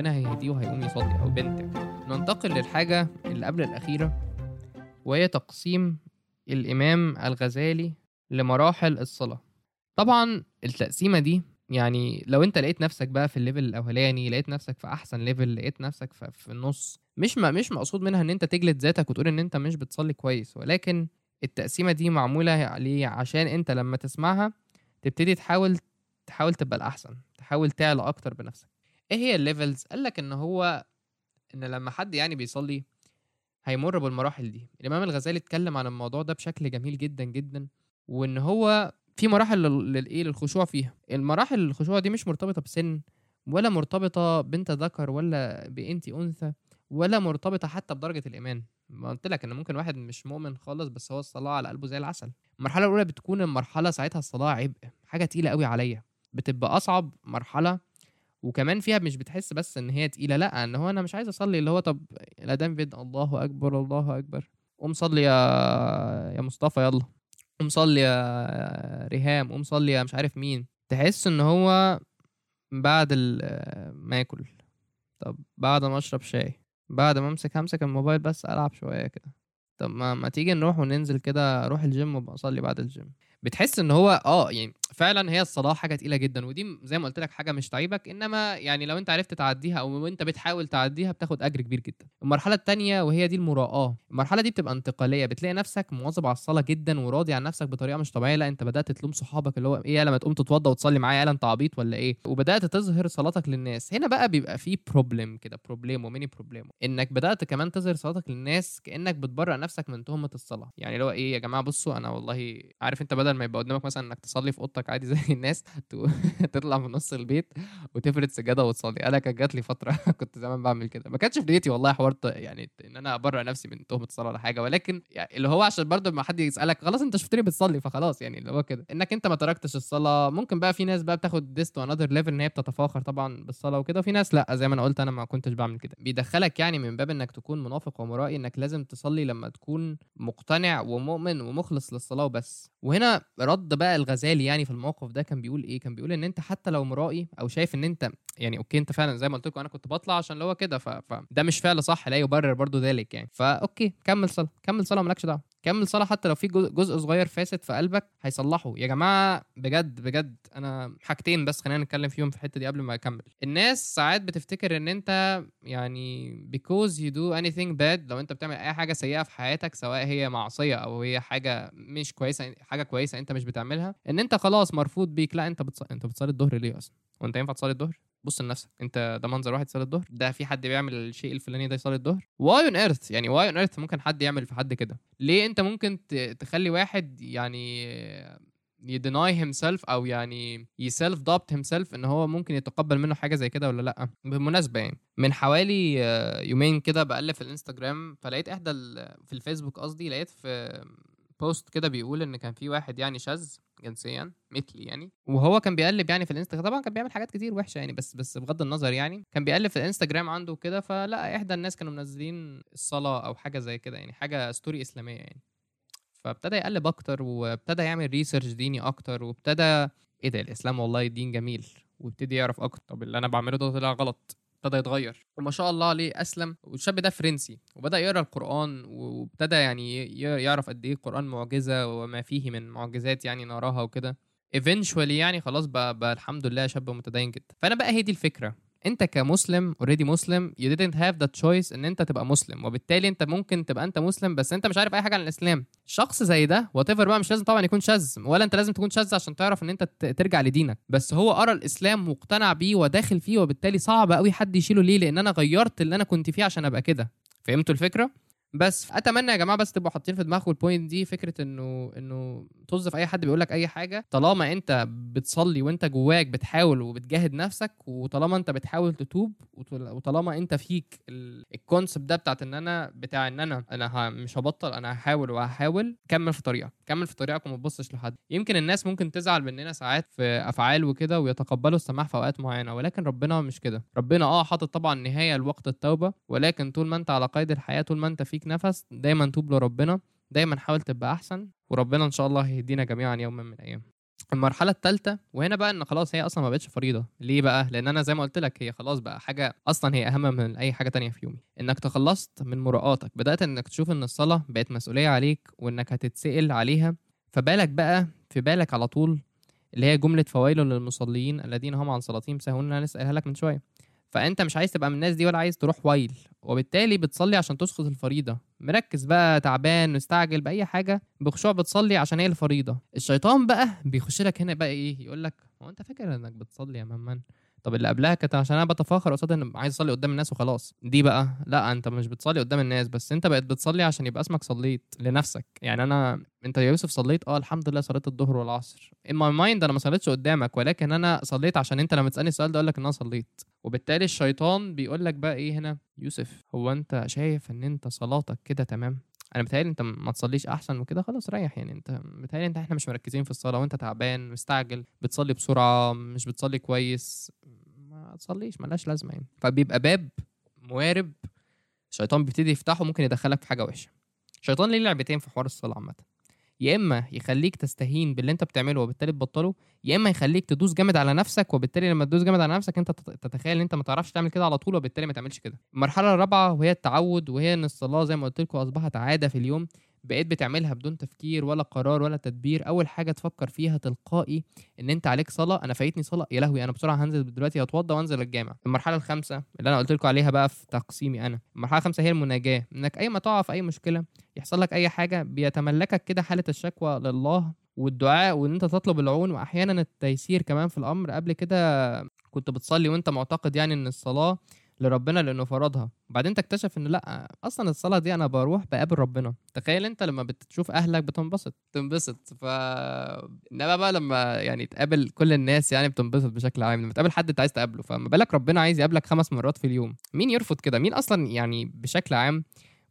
ربنا هيهديه وهيقوم يصلي أو بنتك. ننتقل للحاجة اللي قبل الأخيرة وهي تقسيم الإمام الغزالي لمراحل الصلاة. طبعا التقسيمة دي يعني لو أنت لقيت نفسك بقى في ال level الأولاني لقيت نفسك في أحسن level لقيت نفسك في, في النص مش ما مش مقصود منها إن أنت تجلد ذاتك وتقول إن أنت مش بتصلي كويس ولكن التقسيمة دي معمولة ليه؟ عشان أنت لما تسمعها تبتدي تحاول تحاول تبقى الأحسن تحاول تعلى أكتر بنفسك. إيه هي ال levels؟ قال لك إن هو إن لما حد يعني بيصلي هيمر بالمراحل دي. الإمام الغزالي اتكلم عن الموضوع ده بشكل جميل جدا جدا وإن هو في مراحل لل- للإيه؟ للخشوع فيها. المراحل الخشوع دي مش مرتبطة بسن ولا مرتبطة بنت ذكر ولا بأنت أنثى ولا مرتبطة حتى بدرجة الإيمان. ما قلت لك إن ممكن واحد مش مؤمن خالص بس هو الصلاة على قلبه زي العسل. المرحلة الأولى بتكون المرحلة ساعتها الصلاة عبء حاجة تقيلة قوي عليا. بتبقى أصعب مرحلة وكمان فيها مش بتحس بس إن هي تقيلة لأ إن هو أنا مش عايز أصلي اللي هو طب الاذان بيد الله أكبر الله أكبر. قوم صلي يا يا مصطفى يلا. قوم صلي يا ريهام قوم صلي يا مش عارف مين. تحس إن هو بعد ما ياكل. طب بعد ما أشرب شاي بعد ما أمسك همسك الموبايل بس ألعب شوية كده. طب ما ما تيجي نروح وننزل كده أروح الجيم وأبقى أصلي بعد الجيم بتحس إن هو آه يعني فعلا هي الصلاه حاجة تقيلة جدا ودي زي ما قلت لك حاجة مش تعيبك إنما يعني لو أنت عرفت تعديها أو انت بتحاول تعديها بتاخد أجر كبير جدا. المرحلة الثانية وهي دي المراءاة المرحلة دي بتبقى انتقالية بتلاقي نفسك مواظب على الصلاة جدا وراضي عن نفسك بطريقة مش طبيعية. لا أنت بدأت تلوم صحابك اللي هو إيه لما تقوم تتوضى وتصلي معايا يالا أنت عبيط ولا إيه؟ وبدأت تظهر صلاتك للناس. هنا بقى بيبقى في problem كده problem و many problem إنك بدأت كمان تظهر صلاتك للناس كأنك بتبرأ نفسك من تهمة الصلاة. يعني اللي هو إيه يا جماعة بصوا أنا والله عارف أنت بدل ما يبقى قدامك مثلا إنك تصلي في أوضتك عادي زي الناس تطلع من نص البيت وتفرد سجادة وتصلي. أنا كانت جات لي فترة كنت زمان بعمل كده. ما كانش في نيتي والله حوار يعني إن أنا ابرر نفسي من تهمة الصلاة ولا حاجة. ولكن يعني اللي هو عشان برضه لما حد يسألك خلاص أنت شفتني بتصلي فخلاص يعني اللي هو كده. إنك أنت ما تركتش الصلاة. ممكن بقى في ناس بقى بتاخد this to another level إن هي بتتفاخر طبعا بالصلاة وكده. وفي ناس لأ زي ما أنا قلت أنا ما كنتش بعمل كده. بيدخلك يعني من باب إنك تكون منافق ومرائي إنك لازم تصلي لما تكون مقتنع ومؤمن ومخلص للصلاة وبس. وهنا رد بقى الغزالي يعني في الموقف ده كان بيقول إيه؟ كان بيقول إن أنت حتى لو مرائي أو شايف إن أنت يعني okay أنت فعلا زي ما قلت لكم أنا كنت بطلع عشان اللي هو كده فده مش فعل صح لا يبرر برضو ذلك يعني. ف okay كمل صلاة كمل صلاة مالكش دعوة. كمل صلاة حتى لو في جزء صغير فاسد في قلبك هيصلحه. يا جماعة بجد بجد أنا حاجتين بس خلينا نتكلم فيهم في الحتة دي قبل ما أكمل. الناس ساعات بتفتكر إن أنت يعني because you do anything bad لو أنت بتعمل أي حاجة سيئة في حياتك سواء هي معصية أو هي حاجة مش كويسة حاجة كويسة أنت مش بتعملها إن أنت خلاص مرفوض بيك. لا أنت بتص... أنت بتصلي الظهر ليه أصلا؟ وأنت ينفع تصلي الظهر؟ بص لنفسك انت ده منظر واحد يصلي الظهر ده في حد بيعمل الشيء الفلاني ده يصلي الظهر؟ why on earth يعني why on earth ممكن حد يعمل في حد كده؟ ليه انت ممكن تخلي واحد يعني ي deny himself أو يعني ي self doubt himself إن هو ممكن يتقبل منه حاجة زي كده ولا لأ؟ بالمناسبه يعني من حوالي يومين كده بقلب في الإنستجرام فلقيت إحدى في الفيسبوك قصدي لقيت في بوست كده بيقول إن كان في واحد يعني شاذ جنسيا مثلي يعني. وهو كان بيقلب يعني في الانستغرام طبعا كان بيعمل حاجات كتير وحشة يعني بس بس بغض النظر يعني كان بيقلب في الإنستجرام عنده كده فلقى إحدى الناس كانوا منزلين الصلاة أو حاجة زي كده يعني حاجة story إسلامية يعني. فابتدى يقلب أكتر وابتدى يعمل research ديني أكتر وابتدى إيه ده الإسلام والله دين جميل وابتدي يعرف أكتر طب اللي أنا بعمله ده طلع غلط. ابتدى يتغير. وما شاء الله عليه أسلم. والشاب ده فرنسي وبدأ يقرأ القرآن وابتدى يعني يعرف قد إيه القرآن معجزة وما فيه من معجزات يعني نراها وكده. eventually يعني خلاص بقى, بقى الحمد لله شاب متدين جدا. فأنا بقى هي دي الفكرة. انت كمسلم already مسلم you didn't have the choice ان انت تبقى مسلم. وبالتالي انت ممكن تبقى انت مسلم بس انت مش عارف اي حاجة عن الإسلام. شخص زي ده what بقى مش لازم طبعا يكون شاذ. ولا انت لازم تكون شاذ عشان تعرف ان انت ترجع لدينك. بس هو قرأ الإسلام واقتنع بيه وداخل فيه وبالتالي صعب قوي حد يشيله ليه؟ لأن أنا غيرت اللي أنا كنت فيه عشان أبقى كده. فهمتوا الفكرة؟ بس أتمنى يا جماعة بس تبقوا حاطين في دماغكم ال point دي فكرة إنه إنه طز في أي حد بيقول لك أي حاجة. طالما أنت بتصلي وأنت جواك بتحاول وبتجاهد نفسك وطالما أنت بتحاول تتوب وطالما أنت فيك ال concept ده بتاعت إن أنا بتاع إن أنا أنا مش هبطل أنا هحاول وهحاول كمل في طريقك كمل في طريقك وما تبصش لحد. يمكن الناس ممكن تزعل مننا ساعات في أفعال وكده ويتقبلوا السماح في أوقات معينة ولكن ربنا مش كده. ربنا آه حاطط طبعا نهاية لوقت التوبة ولكن طول ما أنت على قيد الحياة طول ما أنت فيك نفس دايما توب لربنا دايما حاول تبقى أحسن وربنا إن شاء الله هيهدينا جميعا يوما من الأيام. المرحلة الثالثه وهنا بقى إن خلاص هي أصلا ما بقتش فريضة. ليه بقى؟ لأن أنا زي ما قلت لك هي خلاص بقى حاجة أصلا هي أهم من أي حاجة تانية في يومي. إنك تخلصت من مراءاتك بدأت إنك تشوف إن الصلاة بقت مسؤولية عليك وإنك هتتسأل عليها فبالك بقى في بالك على طول اللي هي جملة فويل للمصلين الذين هم عن صلاتهم ساهون أنا لسه لك من شوية. فانت مش عايز تبقى من الناس دي ولا عايز تروح ويل وبالتالي بتصلي عشان تسقط الفريضة. مركز بقى تعبان مستعجل بأي حاجة بخشوع بتصلي عشان هي الفريضة. الشيطان بقى بيخش لك هنا بقى إيه؟ يقول لك هو أنت فاكر إنك بتصلي يا مامان طب اللي قبلها كانت عشان أنا بتفاخر قصاد إن عايز أصلي قدام الناس وخلاص. دي بقى لأ أنت مش بتصلي قدام الناس بس أنت بقيت بتصلي عشان يبقى اسمك صليت لنفسك. يعني أنا أنت يا يوسف صليت؟ آه الحمد لله صليت الظهر والعصر. in my mind أنا ما صليتش قدامك ولكن أنا صليت عشان أنت لما تسألني السؤال ده أقول لك إن أنا صليت. وبالتالي الشيطان بيقول لك بقى إيه هنا؟ يوسف هو أنت شايف إن أنت صلاتك كده تمام؟ أنا بتهيألي أنت ما تصليش أحسن وكده خلاص ريح يعني. أنت بتهيألي أنت إحنا مش مركزين في الصلاة وأنت تعبان مستعجل بتصلي بسرعة مش بتصلي كويس ما تصليش ملهاش لازمة يعني. فبيبقى باب موارب الشيطان بيبتدي يفتحه ممكن يدخلك في حاجة وحشة. الشيطان ليه لعبتين في حوار الصلاة عامة؟ يا إما يخليك تستهين باللي أنت بتعمله وبالتالي تبطله يا إما يخليك تدوس جامد على نفسك وبالتالي لما تدوس جامد على نفسك أنت تت- تتخيل إن أنت ما تعرفش تعمل كده على طول وبالتالي ما تعملش كده. المرحلة الرابعة وهي التعود وهي إن الصلاة زي ما قلت لكم أصبحت عادة في اليوم بقيت بتعملها بدون تفكير ولا قرار ولا تدبير أول حاجة تفكر فيها تلقائي إن أنت عليك صلاة. أنا فايتني صلاة. يا لهوي أنا بسرعة هنزل دلوقتي اتوضى وأنزل الجامع. المرحلة الخامسة اللي أنا قلت لكم عليها بقى في تقسيمي أنا. المرحلة الخامسة هي المناجاة. إنك أي ما تقع في أي مشكلة يحصل لك أي حاجة بيتملكك كده حالة الشكوى لله والدعاء وإن أنت تطلب العون. واحيانا التيسير كمان في الأمر. قبل كده كنت بتصلي وأنت معتقد يعني إن الصلاة لربنا لأنه فرضها. وبعدين تكتشف ان لأ أصلا الصلاة دي أنا بروح بقابل ربنا. تخيل أنت لما بتشوف أهلك بتنبسط. تنبسط. ف إنما بقى لما يعني تقابل كل الناس يعني بتنبسط بشكل عام. لما تقابل حد أنت عايز تقابله. فما بالك ربنا عايز يقابلك خمس مرات في اليوم. مين يرفض كده؟ مين أصلا يعني بشكل عام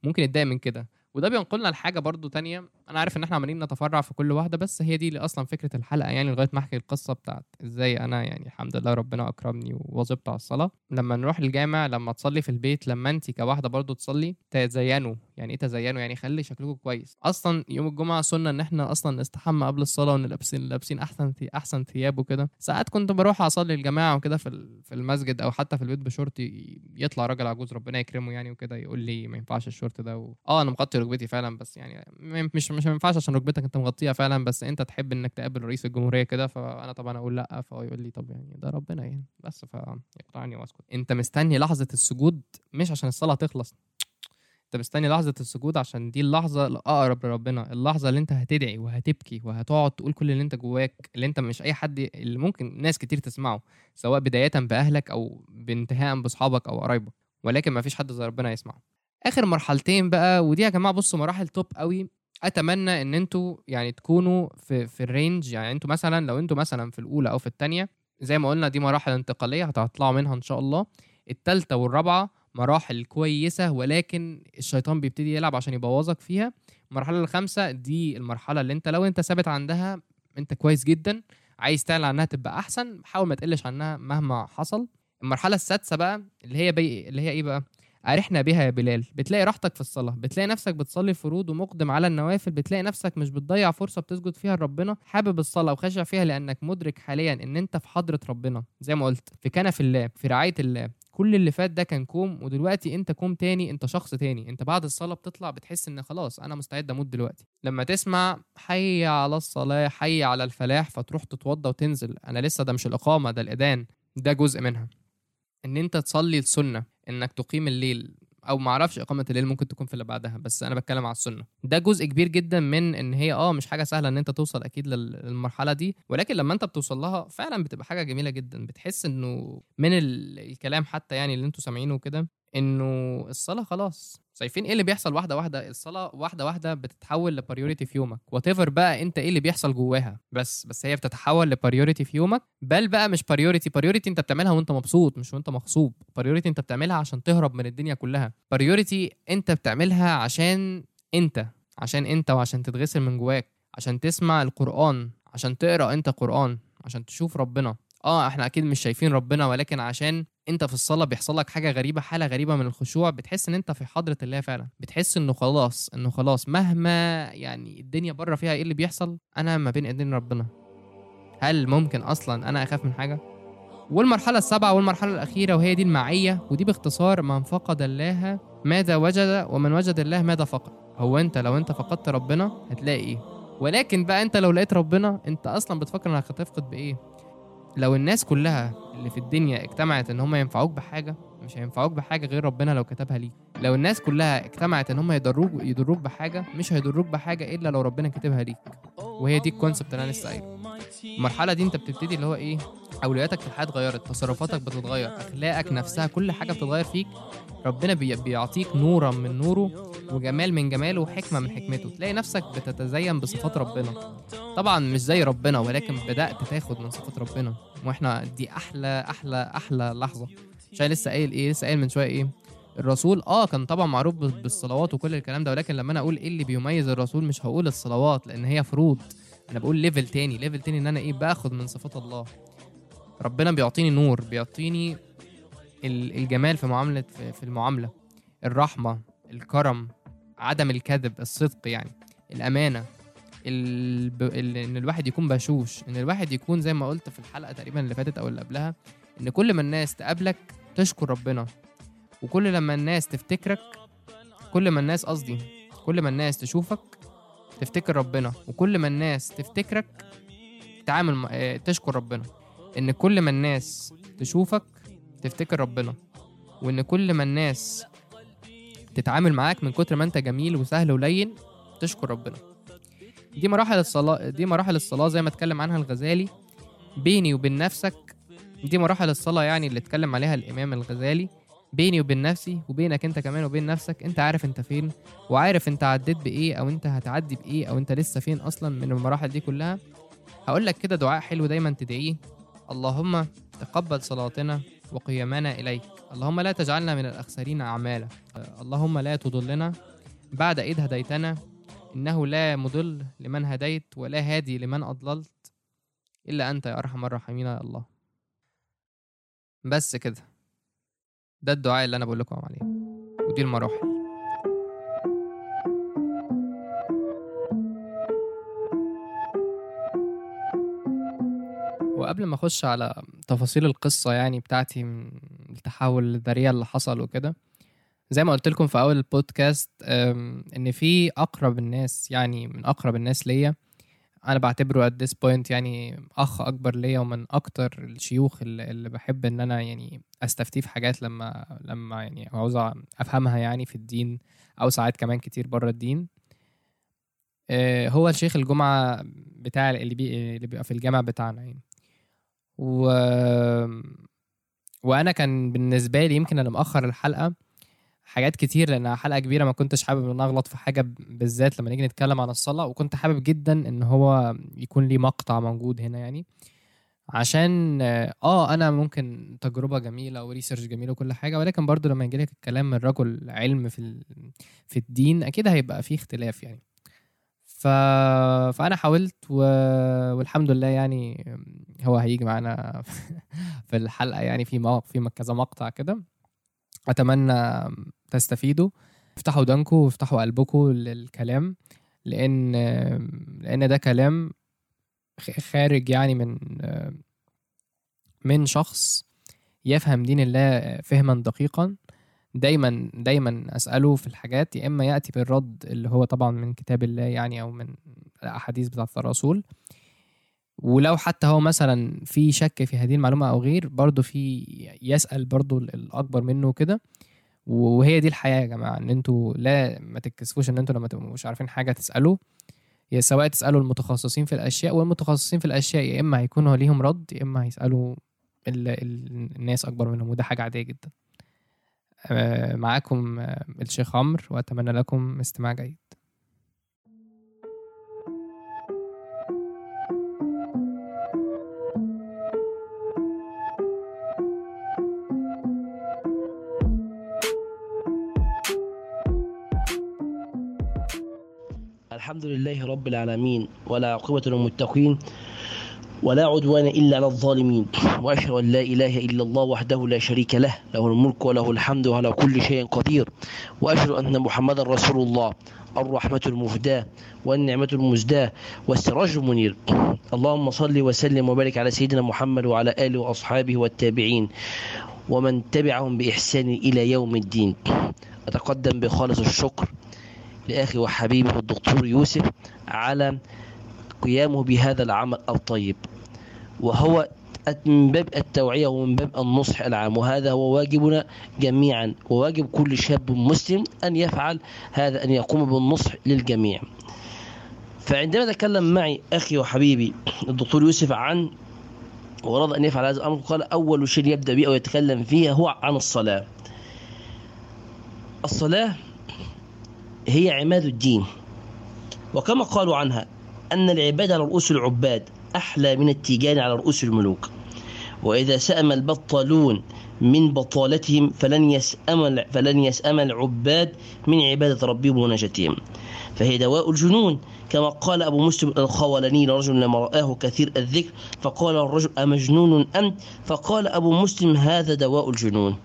ممكن يتضايق من كده؟ وده بينقلنا لحاجة برضو تانية. أنا عارف إن إحنا عمالين نتفرع في كل واحدة بس هي دي اللي أصلا فكرة الحلقة يعني لغاية ما أحكي القصة بتاعت إزاي أنا يعني الحمد لله ربنا أكرمني وواظبت على الصلاة. لما نروح الجامع لما تصلي في البيت لما أنت كواحدة برضو تصلي تزينوا يعني إيه تزينوا؟ يعني خلي شكلكم كويس. أصلا يوم الجمعة سنة إن إحنا أصلا نستحمى قبل الصلاة ونلبسين لابسين أحسن أحسن ثياب وكده. ساعات كنت بروح أصلي الجماعة وكده في في المسجد أو حتى في البيت بشورتي يطلع راجل عجوز ربنا يكرمه يعني وكده يقول لي ما ينفعش الشورت ده و... آه أنا مغطي ركبتي فعلا بس يعني مش مش ما ينفعش عشان ركبتك انت مغطيها فعلا بس انت تحب انك تقابل رئيس الجمهورية كده فأنا طبعا أقول لأ فهو يقول لي طب يعني ده ربنا يعني بس فيقطعني واسكت. انت مستني لحظة السجود مش عشان الصلاة تخلص انت مستني لحظة السجود عشان دي اللحظة الأقرب لربنا اللحظة اللي انت هتدعي وهتبكي وهتقعد تقول كل اللي انت جواك اللي انت مش أي حد اللي ممكن ناس كتير تسمعه سواء بداية بأهلك أو بانتهاء بأصحابك أو قرايبك ولكن ما فيش حد زي ربنا يسمعه. آخر مرحلتين بقى ودي يا جماعة بصوا مراحل توب قوي. أتمنى إن أنتوا يعني تكونوا في في الرينج يعني أنتوا مثلا لو أنتوا مثلا في الأولى أو في الثانية زي ما قلنا دي مراحل انتقالية هتطلعوا منها إن شاء الله. الثالثه والرابعة مراحل كويسة ولكن الشيطان بيبتدي يلعب عشان يبوظك فيها. المرحلة الخامسة دي المرحلة اللي أنت لو أنت ثابت عندها أنت كويس جدا عايز تعلن عنها تبقى أحسن حاول ما تقلش عنها مهما حصل. المرحلة السادسة بقى اللي هي بي... اللي هي إيه بقى؟ أرحنا بها يا بلال. بتلاقي راحتك في الصلاة بتلاقي نفسك بتصلي الفروض ومقدم على النوافل بتلاقي نفسك مش بتضيع فرصة بتسجد فيها لربنا حابب الصلاة وخاشع فيها لأنك مدرك حاليا إن أنت في حضرة ربنا. زي ما قلت في كنف الله في رعاية الله. كل اللي فات ده كان كوم ودلوقتي أنت كوم تاني أنت شخص تاني. أنت بعد الصلاة بتطلع بتحس إن خلاص أنا مستعد أموت دلوقتي. لما تسمع حي على الصلاة حي على الفلاح فتروح تتوضى وتنزل. أنا لسه ده مش الإقامة ده الاذان ده جزء منها. إن أنت تصلي السنة. إنك تقيم الليل أو ما أعرفش إقامة الليل ممكن تكون في اللي بعدها بس أنا بتكلم على السنة. ده جزء كبير جدا من إن هي آه مش حاجة سهلة إن أنت توصل أكيد لل- للمرحلة دي ولكن لما أنت بتوصل لها فعلا بتبقى حاجة جميلة جدا. بتحس إنه من ال- الكلام حتى يعني اللي أنتوا سامعينه كده إنه الصلاة خلاص. شايفين إيه اللي بيحصل واحدة واحدة؟ الصلاة واحدة واحدة بتتحول ل priority في يومك. what بقى أنت إيه اللي بيحصل جواها. بس بس هي بتتحول ل priority في يومك. بل بقى مش priority priority أنت بتعملها وأنت مبسوط مش وأنت مغصوب. priority أنت بتعملها عشان تهرب من الدنيا كلها. priority أنت بتعملها عشان أنت عشان أنت وعشان تتغسل من جواك عشان تسمع القرآن عشان تقرأ أنت قرآن عشان تشوف ربنا. آه إحنا أكيد مش شايفين ربنا ولكن عشان أنت في الصلاة بيحصل لك حاجة غريبة حالة غريبة من الخشوع بتحس إن أنت في حضرة الله فعلا. بتحس إنه خلاص إنه خلاص مهما يعني الدنيا بره فيها إيه اللي بيحصل أنا ما بين إيدين ربنا. هل ممكن أصلا أنا أخاف من حاجة؟ والمرحلة السابعة والمرحلة الأخيرة وهي دي المعية ودي باختصار من فقد الله ماذا وجد ومن وجد الله ماذا فقد. هو أنت لو أنت فقدت ربنا هتلاقي إيه؟ ولكن بقى أنت لو لقيت ربنا أنت أصلا بتفكر إنك هتفقد بإيه؟ لو الناس كلها اللي في الدنيا اجتمعت إن هم ينفعوك بحاجة مش هينفعوك بحاجة غير ربنا لو كتبها ليك. لو الناس كلها اجتمعت إن هم يضروك يضروك بحاجة مش هيضروك بحاجة إلا لو ربنا كتبها ليك. وهي دي الكونسبت اللي أنا لسه قايله. المرحلة دي أنت بتبتدي اللي هو إيه؟ أولوياتك في الحياة اتغيرت تصرفاتك بتتغير أخلاقك نفسها كل حاجة بتتغير فيك. ربنا بي- بيعطيك نورا من نوره وجمال من جماله وحكمة من حكمته. تلاقي نفسك بتتزين بصفات ربنا. طبعا مش زي ربنا ولكن بدأت تاخد من صفات ربنا. وإحنا دي أحلى أحلى أحلى لحظة. عشان لسه قايل إيه لسه قايل من شوية إيه. الرسول آه كان طبعا معروف بال- بالصلوات وكل الكلام ده ولكن لما أنا أقول إيه اللي بيميز الرسول مش هقول الصلوات لأن هي فروض. أنا بقول level تاني level تاني إن أنا إيه باخد من صفات الله. ربنا بيعطيني نور بيعطيني الجمال في معامله في المعاملة الرحمة الكرم عدم الكذب الصدق يعني الأمانة الب... ال... إن الواحد يكون بشوش إن الواحد يكون زي ما قلت في الحلقة تقريبا اللي فاتت أو اللي قبلها إن كل ما الناس تقابلك تشكر ربنا وكل لما الناس تفتكرك كل ما الناس قصدي كل ما الناس تشوفك تفتكر ربنا وكل ما الناس تفتكرك تعامل. آه، تشكر ربنا إن كل ما الناس تشوفك تفتكر ربنا وإن كل ما الناس تتعامل معاك من كتر ما أنت جميل وسهل ولين تشكر ربنا. دي مراحل الصلاة دي مراحل الصلاة زي ما اتكلم عنها الغزالي. بيني وبين نفسك دي مراحل الصلاة يعني اللي اتكلم عليها الإمام الغزالي. بيني وبين نفسي وبينك أنت كمان وبين نفسك أنت عارف أنت فين وعارف أنت عديت بإيه أو أنت هتعدي بإيه أو أنت لسه فين أصلا من المراحل دي كلها. هقول لك كده دعاء حلو دايما تدعيه. اللهم تقبل صلاتنا وقيامنا إليك. اللهم لا تجعلنا من الأخسرين أعمالا. اللهم لا تضلنا بعد إذ هديتنا. إنه لا مضل لمن هديت ولا هادي لمن أضللت إلا أنت يا أرحم الراحمين يا الله. بس كده. ده الدعاء اللي أنا بقول لكم عليه. ودي المراحل. وقبل ما أخش على تفاصيل القصة يعني بتاعتي من التحول الذريع اللي حصل وكده زي ما قلت لكم في أول البودكاست إن في أقرب الناس يعني من أقرب الناس ليا أنا بعتبره at this point يعني أخ أكبر ليا ومن أكتر الشيوخ اللي, اللي بحب إن أنا يعني أستفتيه في حاجات لما لما يعني عاوز أفهمها يعني في الدين أو ساعات كمان كتير بره الدين. آه، هو الشيخ الجمعة بتاع اللي, بي... اللي بيبقى في الجامع بتاعنا يعني. و... وأنا كان بالنسبة لي يمكن أنا مأخر الحلقة حاجات كتير لانها حلقة كبيرة ما كنتش حابب إن أغلط في حاجة ب- بالذات لما نيجي نتكلم عن الصلاة وكنت حابب جدا إن هو يكون لي مقطع موجود هنا يعني عشان آه أنا ممكن تجربة جميلة وريسيرش جميل وكل حاجة ولكن برضو لما يجيلك الكلام من رجل علم في. في الدين أكيد هيبقى فيه اختلاف يعني ف... فأنا حاولت و... والحمد لله يعني هو هيجي معانا في الحلقة يعني في مو... في كذا مقطع كده. أتمنى تستفيدوا. افتحوا ودانكم وافتحوا قلبكم للكلام لأن لأن ده كلام خارج يعني من من شخص يفهم دين الله فهما دقيقا. دايما دايما أسأله في الحاجات يا إما يأتي بالرد اللي هو طبعا من كتاب الله يعني أو من الأحاديث بتاعه الرسول. ولو حتى هو مثلا في شك في هذه المعلومة أو غير برضه في يسأل برضه الأكبر منه كده وهي دي الحياة يا جماعة إن أنتوا لا ما تتكسفوش إن أنتوا لما تبقوا مش عارفين حاجة تسالوا يا سواء تسألوا المتخصصين في الأشياء والمتخصصين في الأشياء يا إما هيكونوا ليهم رد يا إما هيسألوا ال- ال- الناس أكبر منهم وده حاجة عادية جدا. معاكم آه، الشيخ عمرو وأتمنى لكم استماع جيد. الحمد لله رب العالمين ولا عقبة للمتقين. ولا عدوان إلا على الظالمين. وأشهد أن لا إله إلا الله وحده لا شريك له. له الملك وله الحمد وعلى كل شيء قدير. وأشهد أن محمدا رسول الله. الرحمة المهداة والنعمة المزداة والسراج المنير. اللهم صل وسلم وبارك على سيدنا محمد وعلى آله وأصحابه والتابعين. ومن تبعهم بإحسان إلى يوم الدين. أتقدم بخالص الشكر لأخي وحبيبي الدكتور يوسف على قيامه بهذا العمل الطيب. وهو من باب التوعية ومن باب النصح العام. وهذا هو واجبنا جميعا. وواجب كل شاب مسلم أن يفعل هذا أن يقوم بالنصح للجميع. فعندما تكلم معي أخي وحبيبي الدكتور يوسف عن ورد أن يفعل هذا الأمر قال أول شيء يبدأ به أو يتكلم فيه هو عن الصلاة. الصلاة هي عماد الدين. وكما قالوا عنها أن العباد على رؤوس العباد. أحلى من التيجان على رؤوس الملوك. وإذا سأم البطالون من بطالتهم فلن يسأم فلن يسأم العباد من عبادة ربهم ونجاتهم. فهي دواء الجنون كما قال أبو مسلم الخولاني لرجل لما رآه كثير الذكر فقال الرجل أمجنون أنت؟ فقال أبو مسلم هذا دواء الجنون.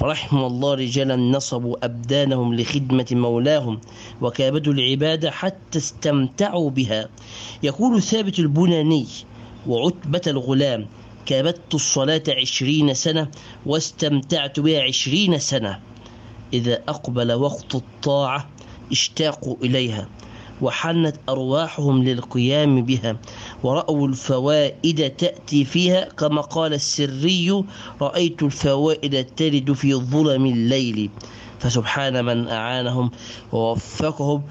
فرحم الله رجالا نصبوا أبدانهم لخدمة مولاهم وكابدوا العبادة حتى استمتعوا بها. يقول ثابت البناني وعتبة الغلام كابدت الصلاة عشرين سنة واستمتعت بها عشرين سنة. إذا أقبل وقت الطاعة اشتاقوا إليها. وحنت أرواحهم للقيام بها ورأوا الفوائد تأتي فيها كما قال السري رأيت الفوائد ترد في ظلم الليل فسبحان من أعانهم ووفقهم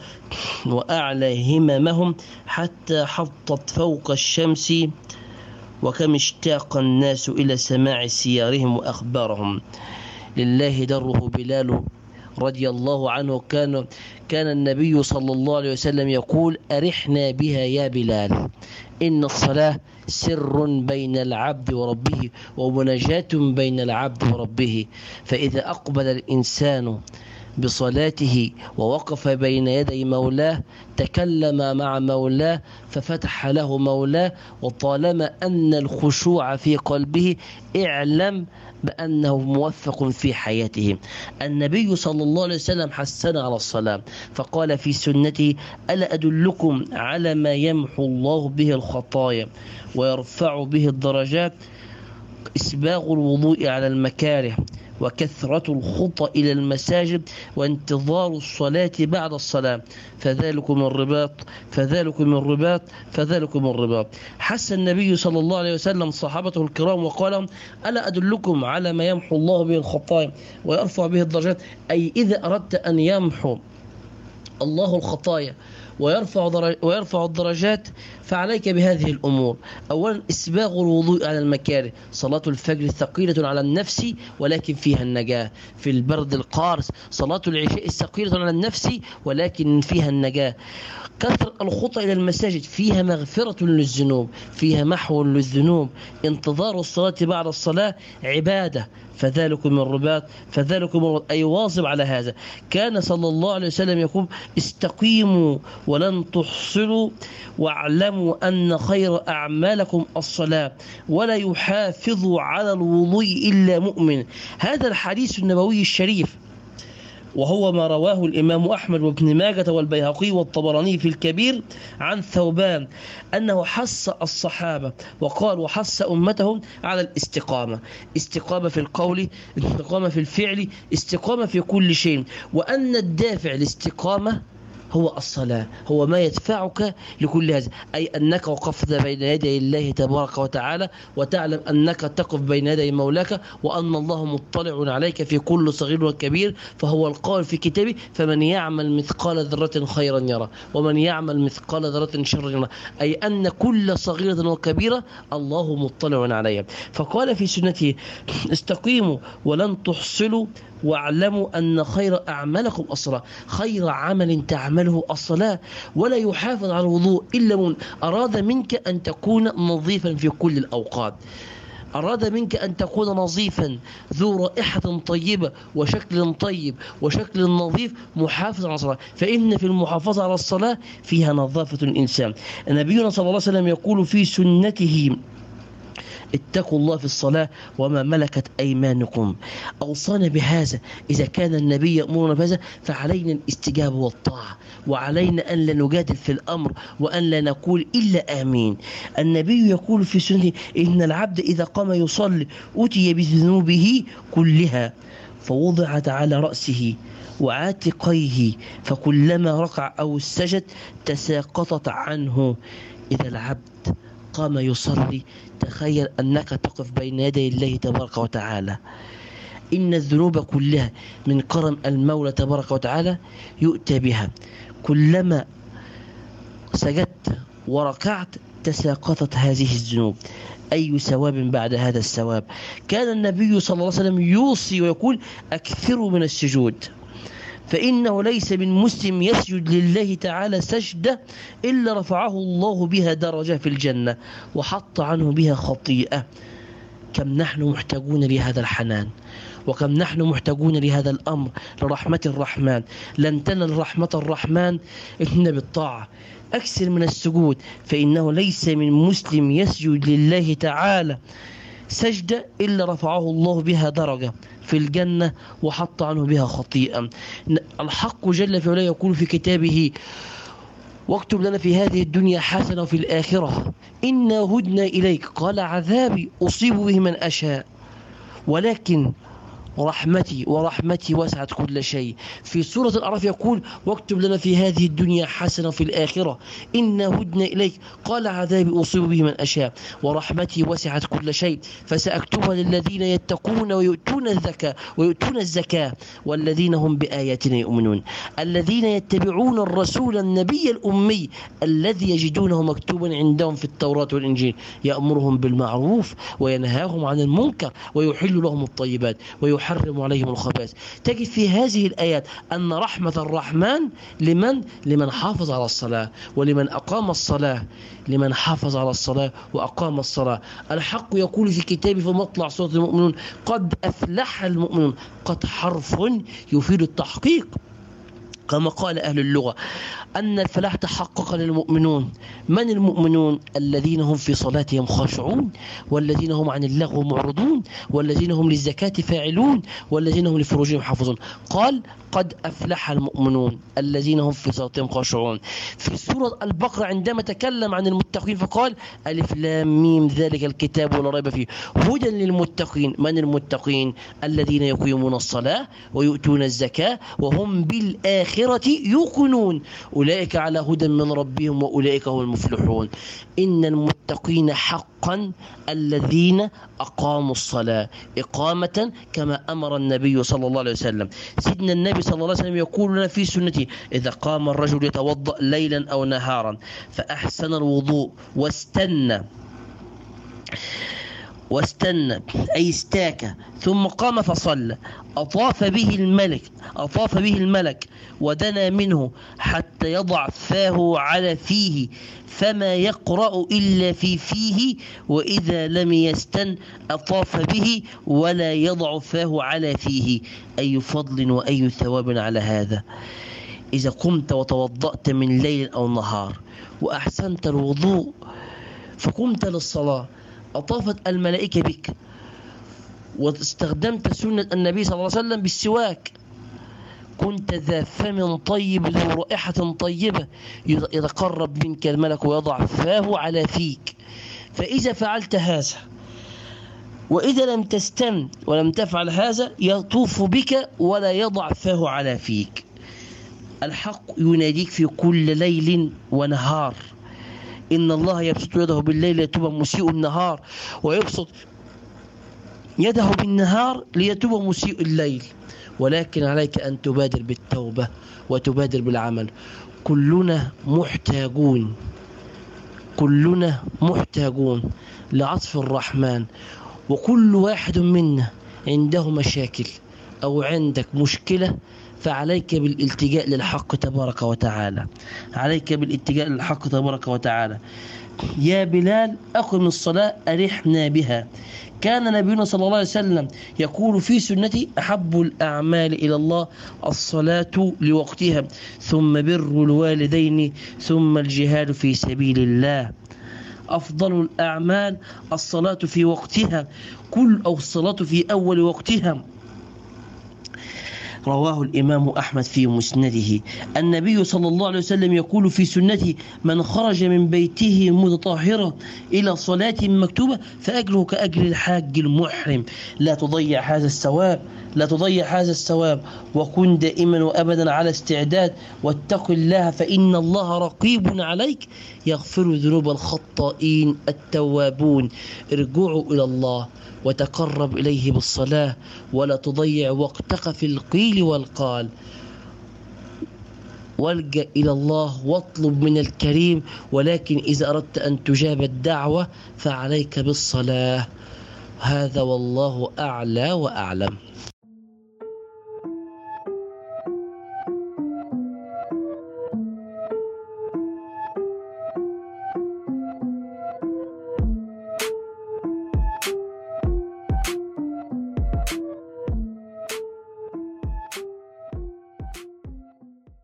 وأعلى هممهم حتى حطت فوق الشمس وكم اشتاق الناس إلى سماع سيارهم وأخبارهم. لله دره بلال رضي الله عنه كان كان النبي صلى الله عليه وسلم يقول أرحنا بها يا بلال. إن الصلاة سر بين العبد وربه ومناجاة بين العبد وربه. فإذا أقبل الإنسان بصلاته ووقف بين يدي مولاه تكلم مع مولاه ففتح له مولاه وطالما أن الخشوع في قلبه اعلم بأنه موفق في حياته النبي صلى الله عليه وسلم حسنا على الصلاة فقال في سنته ألا أدلكم على ما يمحو الله به الخطايا ويرفع به الدرجات؟ إسباغ الوضوء على المكاره. وكثرة الخطى إلى المساجد وانتظار الصلاة بعد الصلاة. فذلكم الرباط فذلكم الرباط فذلكم الرباط. حس النبي صلى الله عليه وسلم صحابته الكرام وقال ألا أدلكم على ما يمحو الله به الخطايا ويرفع به الدرجات؟ أي إذا أردت أن يمحو الله الخطايا ويرفع ويرفع الدرجات فعليك بهذه الأمور. أولا إسباغ الوضوء على المكاره. صلاة الفجر ثقيلة على النفس ولكن فيها النجاة. في البرد القارس صلاة العشاء ثقيلة على النفس ولكن فيها النجاة. كثر الخطى إلى المساجد. فيها مغفرة للذنوب فيها محو للذنوب. انتظار الصلاة بعد الصلاة عبادة. فذلكم من رباط فذلكم من أي واظب على هذا. كان صلى الله عليه وسلم يقول استقيموا ولن تحصلوا واعلموا أن خير أعمالكم الصلاة ولا يحافظ على الوضوء إلا مؤمن. هذا الحديث النبوي الشريف. وهو ما رواه الإمام أحمد وابن ماجة والبيهقي والطبراني في الكبير عن ثوبان أنه حث الصحابة وقال وحث أمتهم على الاستقامة. استقامة في القول استقامة في الفعل استقامة في كل شيء. وأن الدافع الاستقامة هو الصلاة هو ما يدفعك لكل هذا. أي أنك وقفت بين يدي الله تبارك وتعالى وتعلم أنك تقف بين يدي مولاك وأن الله مطلع عليك في كل صغير وكبير فهو القائل في كتابه فمن يعمل مثقال ذرة خيرا يرى ومن يعمل مثقال ذرة شرا يرى أي أن كل صغيرة وكبيرة الله مطلع عليها. فقال في سنته استقيموا ولن تحصلوا واعلموا أن خير أعمالكم الصلاة خير عمل تعمله الصلاة ولا يحافظ على الوضوء إلا من أراد منك أن تكون نظيفا في كل الأوقات. أراد منك أن تكون نظيفا ذو رائحة طيبة وشكل طيب وشكل نظيف محافظ على الصلاة. فإن في المحافظة على الصلاة فيها نظافة الإنسان. نبينا صلى الله عليه وسلم يقول في سنته اتقوا الله في الصلاة وما ملكت أيمانكم. أوصانا بهذا إذا كان النبي يأمرنا بهذا فعلينا الاستجابة والطاعة وعلينا أن لا نجادل في الأمر وأن لا نقول إلا آمين. النبي يقول في سنته إن العبد إذا قام يصلي أتي بذنوبه كلها فوضعت على رأسه وعاتقيه فكلما ركع أو سجد تساقطت عنه. إذا العبد قام يصلي. تخيل أنك تقف بين يدي الله تبارك وتعالى. إن الذنوب كلها من كرم المولى تبارك وتعالى يؤتى بها. كلما سجدت وركعت تساقطت هذه الذنوب. أي ثواب بعد هذا الثواب؟ كان النبي صلى الله عليه وسلم يوصي ويقول أكثروا من السجود. فإنه ليس من مسلم يسجد لله تعالى سجدة إلا رفعه الله بها درجة في الجنة وحط عنه بها خطيئة. كم نحن محتاجون لهذا الحنان وكم نحن محتاجون لهذا الأمر لرحمة الرحمن. لن تنل رحمة الرحمن إلا بالطاعة. أكثر من السجود فإنه ليس من مسلم يسجد لله تعالى سجدة إلا رفعه الله بها درجة في الجنة وحط عنه بها خطيئة. الحق جل في علاه يقول في كتابه واكتب لنا في هذه الدنيا حسنة وفي الآخرة. إنا هدنا إليك. قال عذابي أصيب به من أشاء. ولكن رحمتي ورحمتي وسعت كل شيء. في سورة الأعراف يقول واكتب لنا في هذه الدنيا حسنة وفي الآخرة. إنا هدنا إليك. قال عذابي أصيب به من أشاء. ورحمتي وسعت كل شيء. فسأكتبها للذين يتقون ويؤتون الزكاة ويؤتون الزكاة. والذين هم بآياتنا يؤمنون. الذين يتبعون الرسول النبي الأمي الذي يجدونه مكتوبا عندهم في التوراة والإنجيل. يأمرهم بالمعروف وينهاهم عن المنكر ويحل لهم الطيبات. ويحرم عليهم الخبائث. تجد في هذه الآيات أن رحمة الرحمن لمن؟ لمن حافظ على الصلاة ولمن أقام الصلاة لمن حافظ على الصلاة وأقام الصلاة. الحق يقول في كتابه في مطلع سورة المؤمنون قد أفلح المؤمنون قد حرف يفيد التحقيق. كما قال أهل اللغة أن الفلاح تحقق للمؤمنون. من المؤمنون؟ الذين هم في صلاتهم خاشعون والذين هم عن اللغو معرضون والذين هم للزكاة فاعلون والذين هم لفروجهم حافظون. قال قد أفلح المؤمنون الذين هم في صلاتهم خاشعون. في سورة البقرة عندما تكلم عن المتقين فقال ألف لام ميم ذلك الكتاب ولا ريب فيه. هدى للمتقين. من المتقين؟ الذين يقيمون الصلاة ويؤتون الزكاة وهم بالآخرة يوقنون. أولئك على هدى من ربهم وأولئك هم المفلحون. إن المتقين حقا الذين أقاموا الصلاة. إقامة كما أمر النبي صلى الله عليه وسلم. سيدنا النبي صلى الله عليه وسلم يقول لنا في سنته إذا قام الرجل يتوضأ ليلا أو نهارا فأحسن الوضوء واستنى. واستنى أي استاك. ثم قام فصلى. أطاف به الملك أطاف به الملك ودنا منه حتى يضع فاه على فيه فما يقرأ إلا في فيه وإذا لم يستن أطاف به ولا يضع فاه على فيه. أي فضل وأي ثواب على هذا؟ إذا قمت وتوضأت من ليل أو نهار وأحسنت الوضوء فقمت للصلاة. أطافت الملائكة بك. واستخدمت سنة النبي صلى الله عليه وسلم بالسواك. كنت ذا فم طيب ذو رائحة طيبة يتقرب منك الملك ويضع فاه على فيك. فإذا فعلت هذا وإذا لم تستن ولم تفعل هذا يطوف بك ولا يضع فاه على فيك. الحق يناديك في كل ليل ونهار. إن الله يبسط يده بالليل ليتوب مسيء النهار ويبسط يده بالنهار ليتوب مسيء الليل. ولكن عليك أن تبادر بالتوبة وتبادر بالعمل. كلنا محتاجون كلنا محتاجون لعطف الرحمن. وكل واحد منا عنده مشاكل أو عندك مشكلة فعليك بالالتجاء للحق تبارك وتعالى. عليك بالالتجاء للحق تبارك وتعالى. يا بلال أقم الصلاة أرحنا بها. كان نبينا صلى الله عليه وسلم يقول في سنته أحب الأعمال إلى الله الصلاة لوقتها. ثم بر الوالدين ثم الجهاد في سبيل الله. أفضل الأعمال الصلاة في وقتها. كل أو الصلاة في أول وقتها. رواه الإمام أحمد في مسنده. النبي صلى الله عليه وسلم يقول في سنته من خرج من بيته متطهرا إلى صلاة مكتوبة فأجره كأجر الحاج المحرم. لا تضيع هذا الثواب. لا تضيع هذا الثواب وكن دائما وأبدا على استعداد واتق الله فإن الله رقيب عليك يغفر ذنوب الخطائين التوابون. ارجعوا إلى الله وتقرب إليه بالصلاة ولا تضيع وقتك في القيل والقال. والجأ إلى الله واطلب من الكريم ولكن إذا أردت أن تجاب الدعوة فعليك بالصلاة. هذا والله أعلى وأعلم.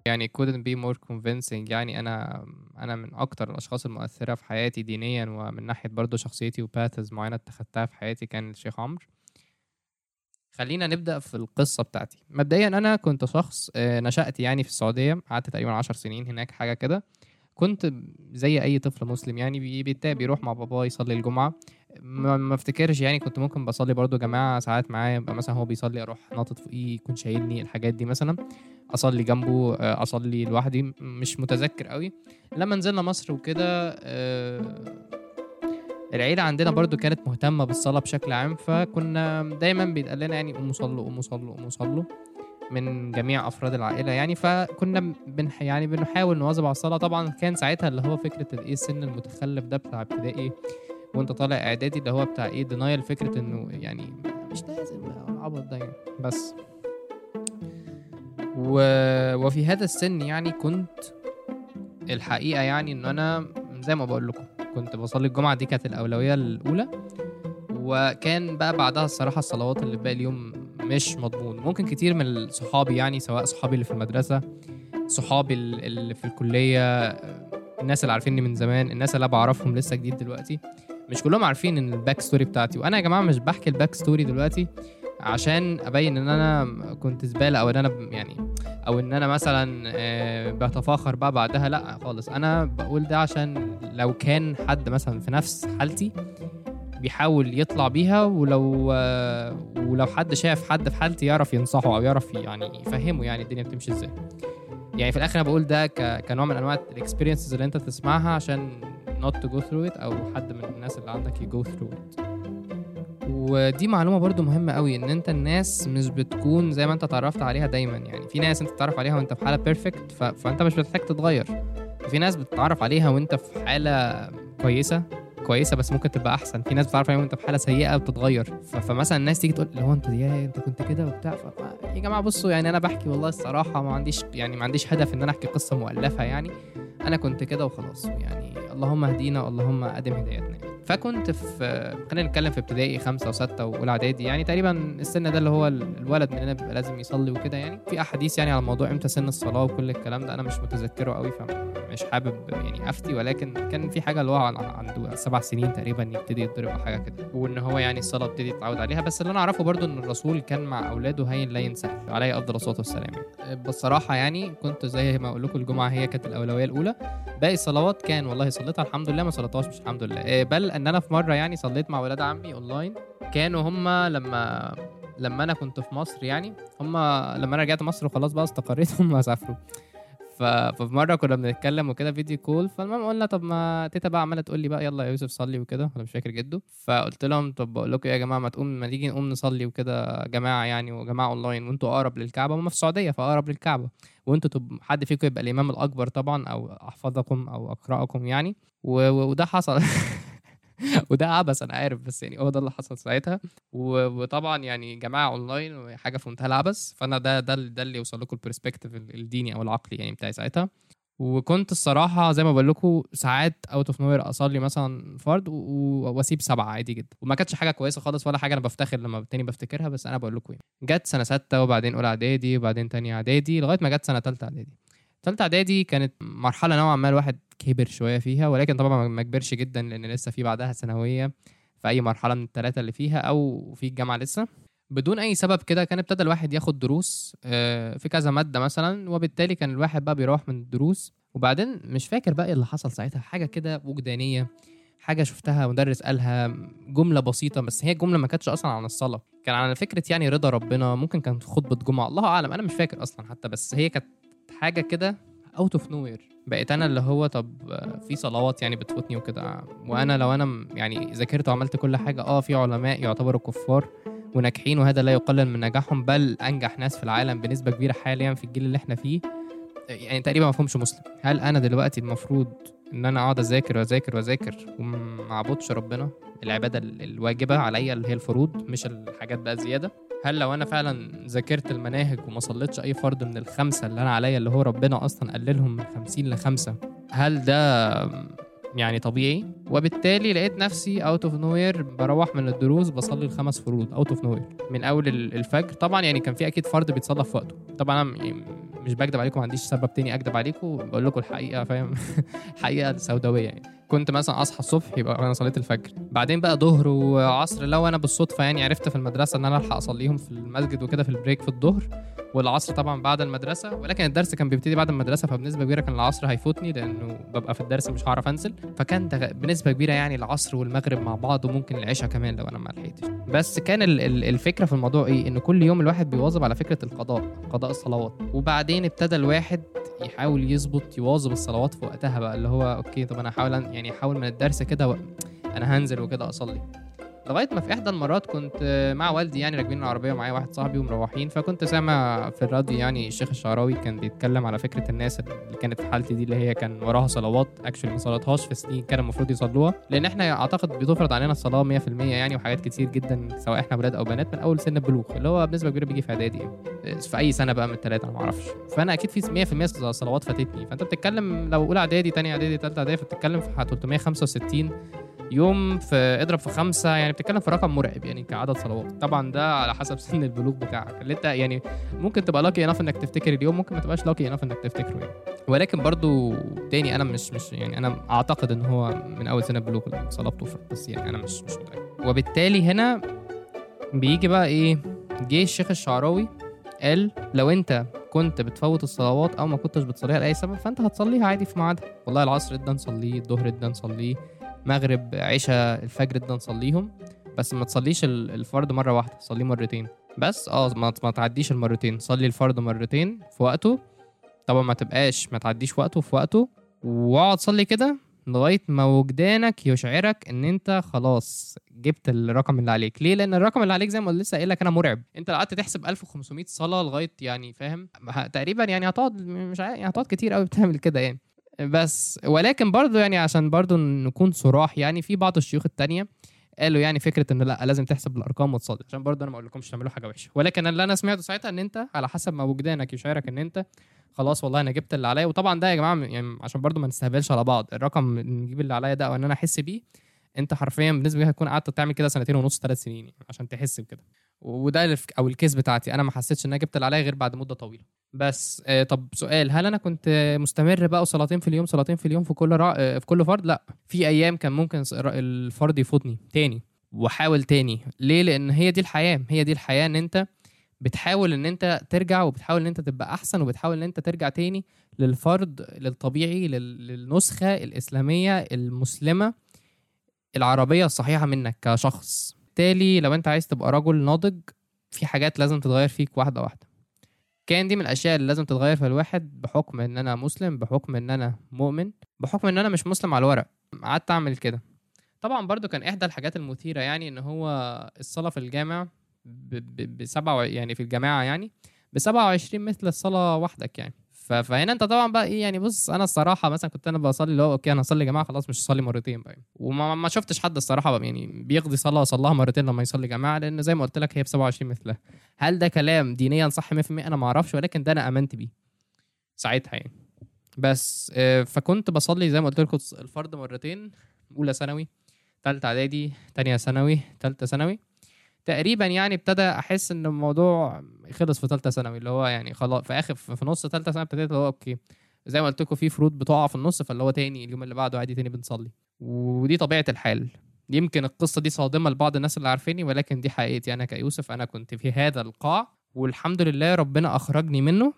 يعني couldn't be more convincing. يعني أنا أنا من أكتر الأشخاص المؤثرة في حياتي دينيا ومن ناحية برضه شخصيتي وباثز معينة اتخذتها في حياتي كان الشيخ عمرو. خلينا نبدأ في القصة بتاعتي. مبدئيا أنا كنت شخص آه، نشأت يعني في السعودية قعدت تقريبا عشر سنين هناك حاجة كده. كنت زي أي طفل مسلم يعني بيروح مع باباه يصلي الجمعة. ما افتكرش يعني كنت ممكن بصلي برضو جماعة ساعات معاه يبقى مثلا هو بيصلي أروح ناطط فوقيه يكون شايلني الحاجات دي مثلا أصلي جنبه آه، أصلي لوحدي مش متذكر قوي. لما نزلنا مصر وكده آه، العيلة عندنا برضو كانت مهتمة بالصلاة بشكل عام فكنا دايما بيتقال لنا يعني قوموا صلوا قوموا صلوا قوموا صلوا من جميع أفراد العائلة يعني. فكنا بنح يعني بنحاول نواظب على الصلاة. طبعا كان ساعتها اللي هو فكرة الإيه السن المتخلف ده بتاع ابتدائي وانت طالع اعدادي اللي هو بتاع إيه دينايل فكرة انه يعني مش لازم العبط ده يعني. بس. و... وفي هذا السن يعني كنت الحقيقة يعني إن أنا زي ما بقول لكم كنت بصلي الجمعة دي كانت الأولوية الأولى. وكان بقى بعدها الصراحة الصلوات اللي باقي اليوم مش مضمون. ممكن كتير من صحابي يعني سواء صحابي اللي في المدرسة صحابي ال- اللي في الكلية الناس اللي عارفيني من زمان الناس اللي بعرفهم لسه جديد دلوقتي. مش كلهم عارفين ان ال back story بتاعتي. وأنا يا جماعة مش بحكي ال back story دلوقتي عشان أبين إن أنا كنت زبالة أو إن أنا يعني أو إن أنا مثلا آه، بتفاخر بقى بعدها. لأ خالص. أنا بقول ده عشان لو كان حد مثلا في نفس حالتي بيحاول يطلع بيها ولو آه، ولو حد شاف حد في حالتي يعرف ينصحه أو يعرف يعني يفهمه يعني الدنيا بتمشي إزاي. يعني في الآخر أنا بقول ده. كنوع من أنواع ال experiences اللي أنت تسمعها عشان not to go through it أو حد من الناس اللي عندك ي go through it. ودي معلومة برضو مهمة قوي إن أنت الناس مش بتكون زي ما أنت اتعرفت عليها دايما. يعني في ناس أنت تتعرف عليها وأنت في حالة perfect ف... فأنت مش بتحتاج تتغير. وفي ناس بتتعرف عليها وأنت في حالة كويسة كويسة بس ممكن تبقى أحسن. في ناس بتعرف عليها وأنت في حالة سيئة بتتغير ف... فمثلا الناس تيجي تقول هو انت يا انت كنت كده وبتاع. ف... يا جماعة بصوا يعني أنا بحكي والله الصراحة ما عنديش يعني ما عنديش هدف إن أنا أحكي قصة مؤلفة يعني. أنا كنت كده وخلاص يعني اللهم اهدينا اللهم آدم هدايتنا. فكنت في خلينا نتكلم في ابتدائي خمسة وستة وأولى إعدادي يعني تقريبا السن ده اللي هو ال- الولد مننا بيبقى لازم يصلي وكده يعني في أحاديث يعني على موضوع إمتى سن الصلاة وكل الكلام ده أنا مش متذكره قوي فمش حابب يعني أفتي ولكن كان في حاجة اللي هو عن- عنده سبع سنين تقريبا يبتدي يتضرب أو حاجة كده وإن هو يعني الصلاة ابتدي يتعود عليها. بس اللي أنا أعرفه برضو إن الرسول كان مع أولاده هين لا ينساه عليه أفضل الصلاة والسلام. يعني. بصراحة يعني كنت زي ما أقول لكم الجمعة هي كانت الأولوية الأولى. باقي الصلوات كان والله صليتها الحمد لله ما صليتهاش مش الحمد لله. إيه، بل إن أنا في مرة يعني صليت مع ولاد عمي اونلاين كانوا هم لما لما أنا كنت في مصر يعني هم لما أنا رجعت مصر وخلاص بقى استقريت هم سافروا. ف... ففي مرة كنا بنتكلم وكده video call فالمهم قلنا طب ما تيتا بقى عمالة تقول لي بقى يلا يا يوسف صلي وكده أنا مش فاكر جده. فقلت لهم طب بقول لكم إيه يا جماعة ما تقوم ما نيجي نقوم نصلي وكده جماعة يعني وجماعة اونلاين وأنتوا أقرب للكعبة. هم في السعودية فأقرب للكعبة. وأنتوا تب... حد فيكم يبقى الإمام الأكبر طبعا أو أحفظكم أو أقرأكم يعني. و... وده حصل. وده عبث أنا عارف بس يعني هو ده اللي حصل ساعتها. وطبعا يعني جماعة أونلاين وحاجه في منتهى العبث. فأنا ده ده ده اللي يوصل لكم ال perspective الديني أو العقلي يعني بتاعي ساعتها. وكنت الصراحة زي ما بقول لكم ساعات out of nowhere أصلي مثلا فرض وأسيب سبعة عادي جدا. وما كانتش حاجة كويسة خالص ولا حاجة أنا بفتخر لما تاني بفتكرها بس أنا بقول لكم يعني. جت سنة ستة وبعدين أولى إعدادي وبعدين تانية إعدادي لغاية ما جت سنة تالتة إعدادي. تالتة إعدادي كانت مرحلة نوعا ما الواحد كبر شوية فيها ولكن طبعا ما كبرش جدا لأن لسه في بعدها ثانوية في أي مرحلة من الثلاثه اللي فيها أو في الجامعة لسه. بدون أي سبب كده كان ابتدى الواحد ياخد دروس آه، في كذا مادة مثلا وبالتالي كان الواحد بقى بيروح من الدروس. وبعدين مش فاكر بقى إيه اللي حصل ساعتها حاجة كده وجدانية حاجة شفتها مدرس قالها جملة بسيطة بس هي الجملة ما كانتش أصلا عن الصلاة. كان عن فكرة يعني رضا ربنا ممكن كانت خطبة جمعة الله أعلم أنا مش فاكر أصلا حتى بس هي كانت حاجة كده out of nowhere بقيت أنا اللي هو طب في صلوات يعني بتفوتني وكده. وأنا لو أنا يعني ذاكرت وعملت كل حاجة آه في علماء يعتبروا كفار وناجحين وهذا لا يقلل من نجاحهم بل أنجح ناس في العالم بنسبة كبيرة حاليا في الجيل اللي إحنا فيه. يعني تقريبا ما فهمش مسلم. هل أنا دلوقتي المفروض إن أنا أقعد أذاكر وأذاكر وأذاكر وما أعبدش ربنا؟ العبادة ال- الواجبة عليا اللي هي الفروض مش الحاجات بقى زيادة. هل لو أنا فعلا ذاكرت المناهج وما صليتش أي فرض من الخمسة اللي أنا عليا اللي هو ربنا أصلا قللهم من 50 لخمسة هل ده يعني طبيعي؟ وبالتالي لقيت نفسي out of nowhere بروح من الدروس بصلي الخمس فروض out of nowhere من أول ال- الفجر. طبعا يعني كان في أكيد فرض بيتصلى في وقته. طبعا أنا مش بكدب عليكم ما عنديش سبب تاني أكدب عليكم بقول لكم الحقيقة فاهم؟ حقيقة سوداوية يعني. كنت مثلا اصحى الصبح يبقى أنا صليت الفجر. بعدين بقى ظهر وعصر لو أنا بالصدفة يعني عرفت في المدرسة إن أنا ألحق أصليهم في المسجد وكده في ال break في الظهر والعصر طبعا بعد المدرسة. ولكن الدرس كان بيبتدي بعد المدرسة فبنسبة كبيرة كان العصر هيفوتني لأنه ببقى في الدرس مش هعرف أنزل. فكان بنسبة كبيرة يعني العصر والمغرب مع بعض وممكن العشاء كمان لو أنا ما لحقتش. بس كان ال- ال- الفكرة في الموضوع إيه؟ إن كل يوم الواحد بيواظب على فكرة القضاء قضاء الصلوات. وبعدين ابتدى الواحد يحاول يظبط يواظب الصلوات في وقتها بقى اللي هو okay طب أنا هحاول يعني احاول من الدرس كده و... أنا هنزل وكده أصلي. لغاية ما في إحدى المرات كنت مع والدي يعني راكبين العربية معايا واحد صاحبي ومروحين فكنت سامع في الراديو يعني الشيخ الشعراوي كان بيتكلم على فكرة الناس اللي كانت في حالتي دي اللي هي كان وراها صلوات actually ما صلاتهاش في سنين كان المفروض يصلوها لأن إحنا أعتقد بتفرض علينا الصلاة 100% يعني وحاجات كتير جدا سواء إحنا أولاد أو بنات من أول سن البلوغ اللي هو بنسبة كبيرة بيجي في إعدادي. في أي سنة بقى من الثلاثه أنا ما أعرفش فأنا أكيد في 100% صلوات فاتتني فأنت بتتكلم لو أولى إعدادي ثانية إعدادي ثالثه إعدادي فبتتكلم في 365 يوم في اضرب في خمسة يعني بتتكلم في رقم مرعب يعني كعدد صلوات. طبعا ده على حسب سن البلوغ بتاعك. اللي انت يعني ممكن تبقى لاكي انف إنك تفتكر اليوم ممكن ما تبقاش لاكي انف إنك تفتكره يعني. ولكن برضو تاني أنا مش مش يعني أنا أعتقد إن هو من أول سنة الصلاه بتفرض بس يعني أنا مش مش متأكد. وبالتالي هنا بيجي بقى إيه؟ جه الشيخ الشعراوي قال لو أنت كنت بتفوت الصلوات أو ما كنتش بتصليها لأي سبب فأنت هتصليها عادي في ميعادها. والله العصر إدى نصليه الظهر إدى نصليه مغرب عشاء الفجر ادى نصليهم. بس ما تصليش ال- الفرض مرة واحدة صليه مرتين. بس آه ما تعديش المرتين. صلي الفرض مرتين في وقته. طبعا ما تبقاش ما تعديش وقته في وقته. واقعد صلي كده لغاية ما وجدانك يشعرك إن أنت خلاص جبت الرقم اللي عليك. ليه؟ لأن الرقم اللي عليك زي ما لسه قايل لك أنا مرعب. أنت لو قعدت تحسب 1500 صلاة لغاية يعني فاهم؟ تقريبا يعني هتقعد مش عارف يعني هتقعد كتير قوي بتعمل كده يعني. بس ولكن برضو يعني عشان برضو نكون صراح يعني في بعض الشيوخ التانية قالوا يعني فكرة إن لأ لازم تحسب الأرقام وتصلي عشان برضو أنا ما أقولكمش تعملوا حاجة وحشة. ولكن اللي أنا سمعته ساعتها إن أنت على حسب ما وجدانك يشعرك إن أنت خلاص والله أنا جبت اللي عليا. وطبعا ده يا جماعة يعني عشان برضو ما نستهبلش على بعض الرقم نجيب اللي عليا ده أو إن أنا أحس بيه أنت حرفيا بالنسبة لي هتكون قعدت تعمل كده سنتين ونص ثلاث سنين يعني عشان تحس بكده. وده أو الكيس بتاعتي أنا ما حسيتش إن أنا جبت اللي عليا غير بعد مدة طويلة. بس آه طب سؤال هل أنا كنت مستمر بقى وصلاتين في اليوم صلاتين في اليوم في كل رع... آه، في كل فرض لأ في أيام كان ممكن الفرض يفوتني تاني وأحاول تاني. ليه؟ لأن هي دي الحياة هي دي الحياة إن أنت بتحاول إن أنت ترجع وبتحاول إن أنت تبقى أحسن وبتحاول إن أنت ترجع تاني للفرد للطبيعي لل- للنسخة الإسلامية المسلمة العربية الصحيحة منك كشخص. بالتالي لو أنت عايز تبقى رجل ناضج في حاجات لازم تتغير فيك واحدة واحدة. كان دي من الأشياء اللي لازم تتغير في الواحد بحكم إن أنا مسلم بحكم إن أنا مؤمن بحكم إن أنا مش مسلم على الورق. قعدت أعمل كده. طبعا برضو كان إحدى الحاجات المثيرة يعني إن هو الصلاة في الجامع بسبعة يعني في الجماعة يعني ب 27 مثل الصلاة وحدك يعني. فهنا انت طبعا بقى إيه يعني بص أنا الصراحة مثلا كنت أنا بصلي اللي هو أوكي أنا هصلي جماعة خلاص مش هصلي مرتين بقى. وما ما شفتش حد الصراحة بقى يعني بيقضي صلاة صلاها مرتين لما يصلي جماعة لأن زي ما قلت لك هي ب 27 مثلها. هل ده كلام دينيا صح 100% أنا ما أعرفش ولكن ده أنا آمنت بيه ساعتها يعني. بس آه، فكنت بصلي زي ما قلت لكم الفرض مرتين أولى ثانوي ثالثه إعدادي تانية ثانوي ثالثه ثانوي. تقريبا يعني ابتدى أحس إن الموضوع خلص في ثالثه ثانوي اللي هو يعني خلاص في آخر في نص ثالثه ثانوي ابتديت اللي هو okay زي ما قلت لكم في فروض بتقع في النص فاللي هو تاني اليوم اللي بعده عادي تاني بنصلي. ودي طبيعة الحال. يمكن القصة دي صادمة لبعض الناس اللي عارفيني ولكن دي حقيقتي. أنا كيوسف أنا كنت في هذا القاع والحمد لله ربنا أخرجني منه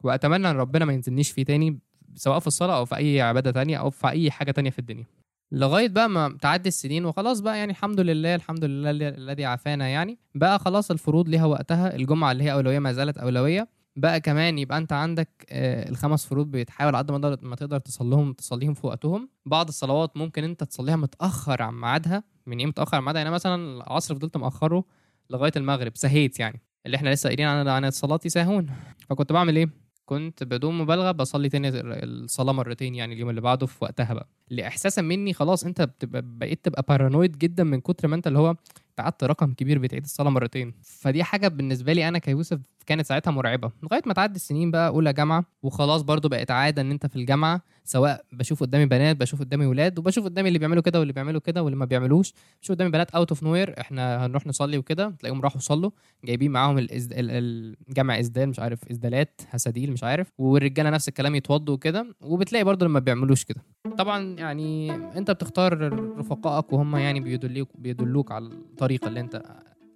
وأتمنى إن ربنا ما ينزلنيش فيه تاني سواء في الصلاة أو في أي عبادة تانية أو في أي حاجة تانية في الدنيا. لغاية بقى ما تعدي السنين وخلاص بقى يعني الحمد لله الحمد لله الذي- عافانا يعني. بقى خلاص الفروض ليها وقتها الجمعة اللي هي أولوية ما زالت أولوية. بقى كمان يبقى أنت عندك آه، الخمس فروض بتحاول على قد ما ما تقدر تصليهم تصليهم في وقتهم. بعض الصلوات ممكن أنت تصليها متأخر عن ميعادها. من إيه متأخر عن ميعادها؟ يعني مثلا العصر فضلت مأخره لغاية المغرب سهيت يعني. اللي إحنا لسه قايلين عن عن الصلاه يساهون فكنت بعمل إيه؟ كنت بدون مبالغة بصلي تاني الصلاة مرتين يعني اليوم اللي بعده في وقتها بقى. لإحساسا مني خلاص أنت بتبقى بقيت تبقى paranoid جدا من كتر ما أنت اللي هو انت قعدت رقم كبير بتعيد الصلاة مرتين. فدي حاجة بالنسبة لي أنا كيوسف كانت ساعتها مرعبة. لغاية ما تعدي السنين بقى أولى جامعة وخلاص برضو بقت عادة إن أنت في الجامعة سواء بشوف قدامي بنات بشوف قدامي ولاد وبشوف قدامي اللي بيعملوا كده واللي بيعملوا كده واللي ما بيعملوش. بشوف قدامي بنات out of nowhere إحنا هنروح نصلي وكده تلاقيهم راحوا صلوا جايبين معاهم الإزد... ال- ال- الجمع إزدال مش عارف إزدالات هساديل مش عارف والرجالة نفس الكلام يتوضوا وكده وبتلاقي برضو لما بيعملوش كده. طبعا يعني أنت بتختار رفقائك وهم يعني بيدلوك بيدلوك على الطريقة اللي أنت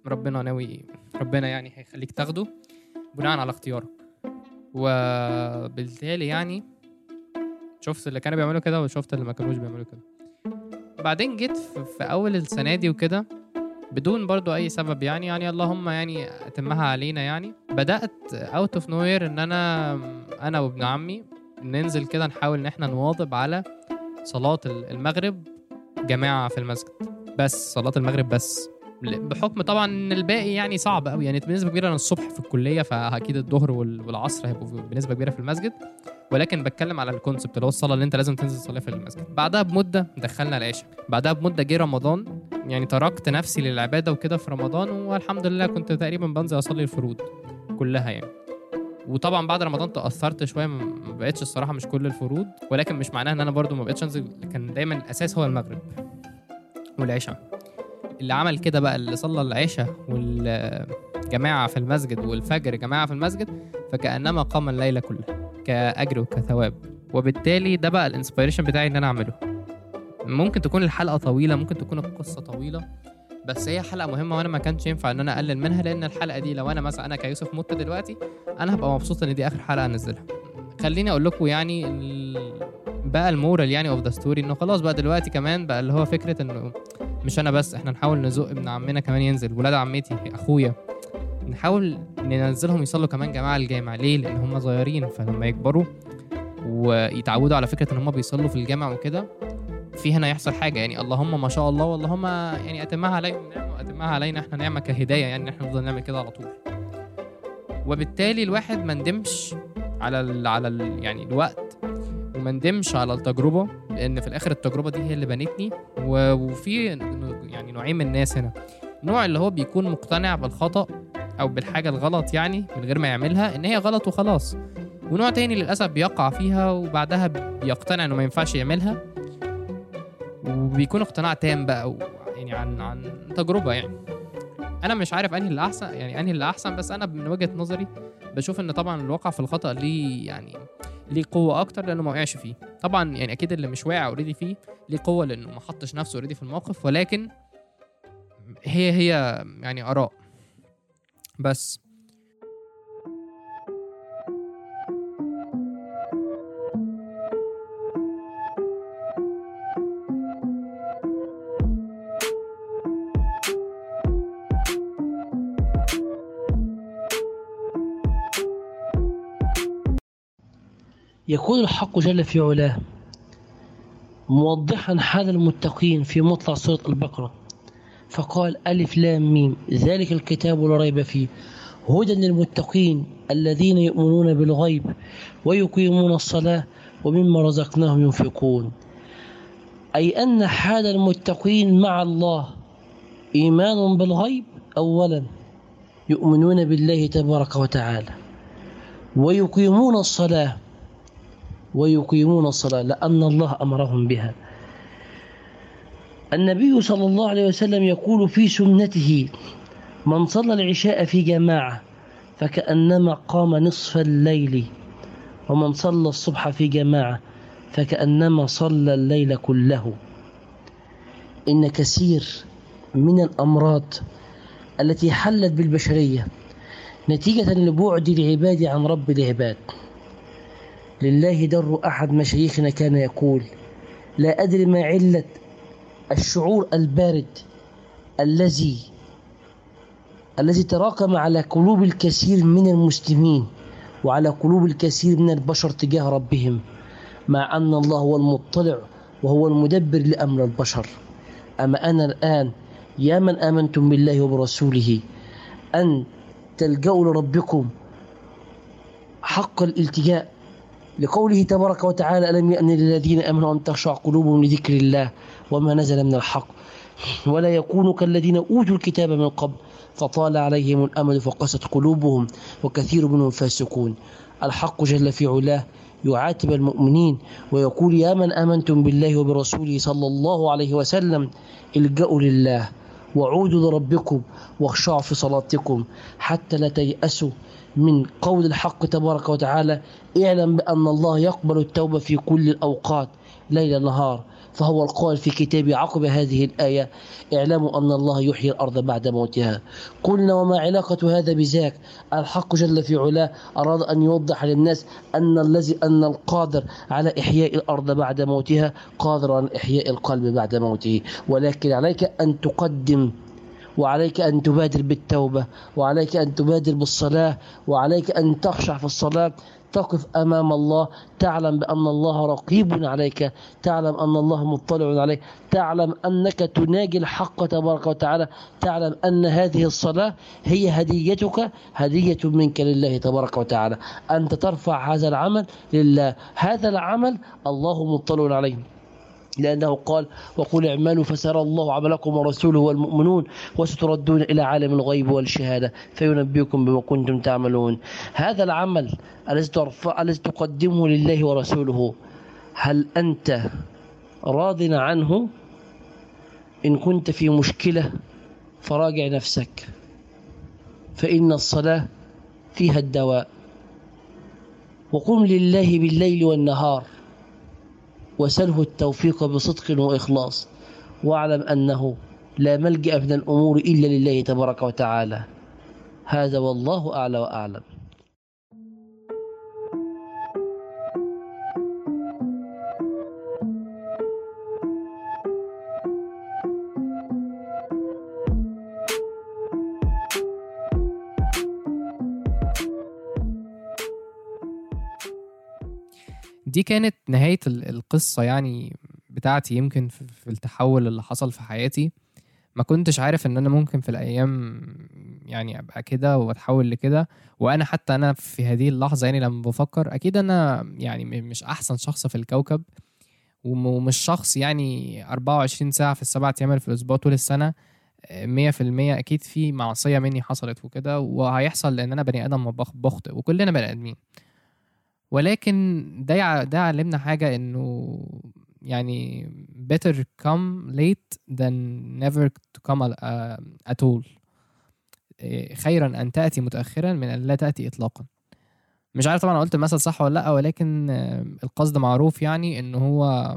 ربنا ناوي ربنا يعني هيخليك تاخده. بناء على اختيارك وبالتالي يعني شفت اللي كانوا بيعملوا كده وشفت اللي ما كانوش بيعملوا كده. بعدين جيت في, أول السنة دي وكده بدون برضو أي سبب يعني يعني اللهم يعني أتمها علينا يعني بدأت out of nowhere إن أنا أنا وابن عمي ننزل كده نحاول إن إحنا نواظب على صلاة المغرب جماعة في المسجد. بس صلاة المغرب بس. بحكم طبعا إن الباقي يعني صعب قوي يعني بنسبة كبيرة أنا الصبح في الكلية فأكيد الظهر وال- والعصر هيبقوا بنسبة كبيرة في المسجد. ولكن بتكلم على ال concept اللي هو الصلاة اللي أنت لازم تنزل تصليها في المسجد. بعدها بمدة دخلنا العشاء. بعدها بمدة جه رمضان. يعني تركت نفسي للعبادة وكده في رمضان والحمد لله كنت تقريبا بنزل أصلي الفروض كلها يعني. وطبعا بعد رمضان تأثرت شوية ما ما بقتش الصراحة مش كل الفروض. ولكن مش معناها إن أنا برضو ما بقتش أنزل. كان دايما الأساس هو المغرب والعشاء. اللي عمل كده بقى اللي صلى العشاء والجماعة في المسجد والفجر جماعة في المسجد فكأنما قام الليلة كلها كأجر وكثواب وبالتالي ده بقى الانسبيريشن بتاعي إن أنا أعمله ممكن تكون الحلقة طويلة ممكن تكون القصة طويلة بس هي حلقة مهمة وأنا ما كانش ينفع إن أنا أقلل منها لأن الحلقة دي لو أنا مثلا أنا كيوسف مت دلوقتي أنا هبقى مبسوط إن دي آخر حلقة انزلها خليني أقول لكم يعني. بقى ال moral يعني of the story إنه خلاص بقى دلوقتي كمان بقى اللي هو فكرة إنه مش أنا بس إحنا نحاول نزق ابن عمنا كمان ينزل ولاد عمتي أخويا. نحاول ننزلهم يصلوا كمان جماعة الجامع. ليه؟ لأن هم صغيرين فلما يكبروا ويتعودوا على فكرة إن هم بيصلوا في الجامع وكده في هنا يحصل حاجة. يعني اللهم ما شاء الله واللهم يعني أتمها عليهم نعمة وأتمها علينا إحنا نعمة كهداية يعني إحنا نفضل نعمل كده على طول. وبالتالي الواحد ما ندمش على ال على ال يعني الوقت. وما ندمش على التجربة لأن في الآخر التجربة دي هي اللي بنتني وفي يعني نوعين من الناس هنا. نوع اللي هو بيكون مقتنع بالخطأ أو بالحاجة الغلط يعني من غير ما يعملها إن هي غلط وخلاص. ونوع تاني للأسف بيقع فيها وبعدها بيقتنع إنه ما ينفعش يعملها. وبيكون اقتناع تام بقى يعني عن عن تجربة يعني. أنا مش عارف أنهي اللي أحسن يعني أنهي اللي أحسن بس أنا من وجهة نظري بشوف إن طبعا الواقع في الخطأ ليه يعني ليه قوة أكتر لأنه ما وقعش فيه. طبعا يعني أكيد اللي مش واقع already فيه ليه قوة لأنه ما حطش نفسه already في الموقف ولكن هي هي يعني آراء. بس يكون الحق جل في علاه موضحا حال المتقين في مطلع سورة البقرة. فقال ألف لام ميم ذلك الكتاب لا ريب فيه. هدى للمتقين الذين يؤمنون بالغيب ويقيمون الصلاة ومما رزقناهم ينفقون. أي أن حال المتقين مع الله إيمان بالغيب أولا يؤمنون بالله تبارك وتعالى ويقيمون الصلاة ويقيمون الصلاة لأن الله أمرهم بها. النبي صلى الله عليه وسلم يقول في سنته من صلى العشاء في جماعة فكأنما قام نصف الليل ومن صلى الصبح في جماعة فكأنما صلى الليل كله. إن كثير من الأمراض التي حلت بالبشرية نتيجة لبعد العباد عن رب العباد. لله در أحد مشايخنا كان يقول لا أدري ما علة الشعور البارد الذي الذي تراكم على قلوب الكثير من المسلمين وعلى قلوب الكثير من البشر تجاه ربهم مع أن الله هو المطلع وهو المدبر لأمر البشر. أما أنا الآن يا من آمنتم بالله وبرسوله أن تلجأوا لربكم حق الالتجاء لقوله تبارك وتعالى ألم يأن للذين آمنوا أن تخشع قلوبهم لذكر الله وما نزل من الحق؟ ولا يكونوا كالذين أوتوا الكتاب من قبل فطال عليهم الأمل فقست قلوبهم وكثير منهم فاسقون. الحق جل في علاه يعاتب المؤمنين ويقول يا من آمنتم بالله وبرسوله صلى الله عليه وسلم الجأوا لله وعودوا لربكم واخشعوا في صلاتكم حتى لا تيأسوا من قول الحق تبارك وتعالى اعلم بأن الله يقبل التوبة في كل الأوقات ليل نهار. فهو القائل في كتابه عقب هذه الآية اعلموا أن الله يحيي الأرض بعد موتها. قلنا وما علاقة هذا بذاك؟ الحق جل في علاه أراد أن يوضح للناس أن الذي أن القادر على إحياء الأرض بعد موتها قادر على إحياء القلب بعد موته. ولكن عليك أن تقدم وعليك أن تبادر بالتوبة وعليك أن تبادر بالصلاة وعليك أن تخشع في الصلاة. تقف أمام الله تعلم بأن الله رقيب عليك تعلم أن الله مطلع عليك تعلم أنك تناجي الحق تبارك وتعالى تعلم أن هذه الصلاة هي هديتك هدية منك لله تبارك وتعالى. أنت ترفع هذا العمل لله. هذا العمل الله مطلع عليه. لأنه قال وقل اعملوا فسيرى الله عملكم ورسوله والمؤمنون وستردون إلى عالم الغيب والشهادة فينبئكم بما كنتم تعملون. هذا العمل الذي تقدمه لله ورسوله هل أنت راض عنه؟ إن كنت في مشكلة فراجع نفسك. فإن الصلاة فيها الدواء. وقم لله بالليل والنهار. وسله التوفيق بصدق وإخلاص. واعلم أنه لا ملجأ من الأمور إلا لله تبارك وتعالى. هذا والله أعلى وأعلم. دي كانت نهاية ال- القصة يعني بتاعتي يمكن في التحول اللي حصل في حياتي. ما كنتش عارف إن أنا ممكن في الأيام يعني أبقى كده وأتحول لكده. وأنا حتى أنا في هذه اللحظة يعني لما بفكر أكيد أنا يعني مش أحسن شخص في الكوكب. وم- ومش شخص يعني 24 ساعة في السبعة أيام في الأسبوع طول في المية أكيد في معصية مني حصلت وكده. وهيحصل لأن أنا بني بخ- بخطئ. وكلنا بني آدمين. ولكن ده يع- ده علمنا حاجة إنه يعني better come late than never to come uh, at all. إيه، خيرا أن تأتي متأخرا من أن لا تأتي إطلاقا. مش عارف طبعا قلت المثل صح ولا لأ ولكن آه، القصد معروف يعني إن هو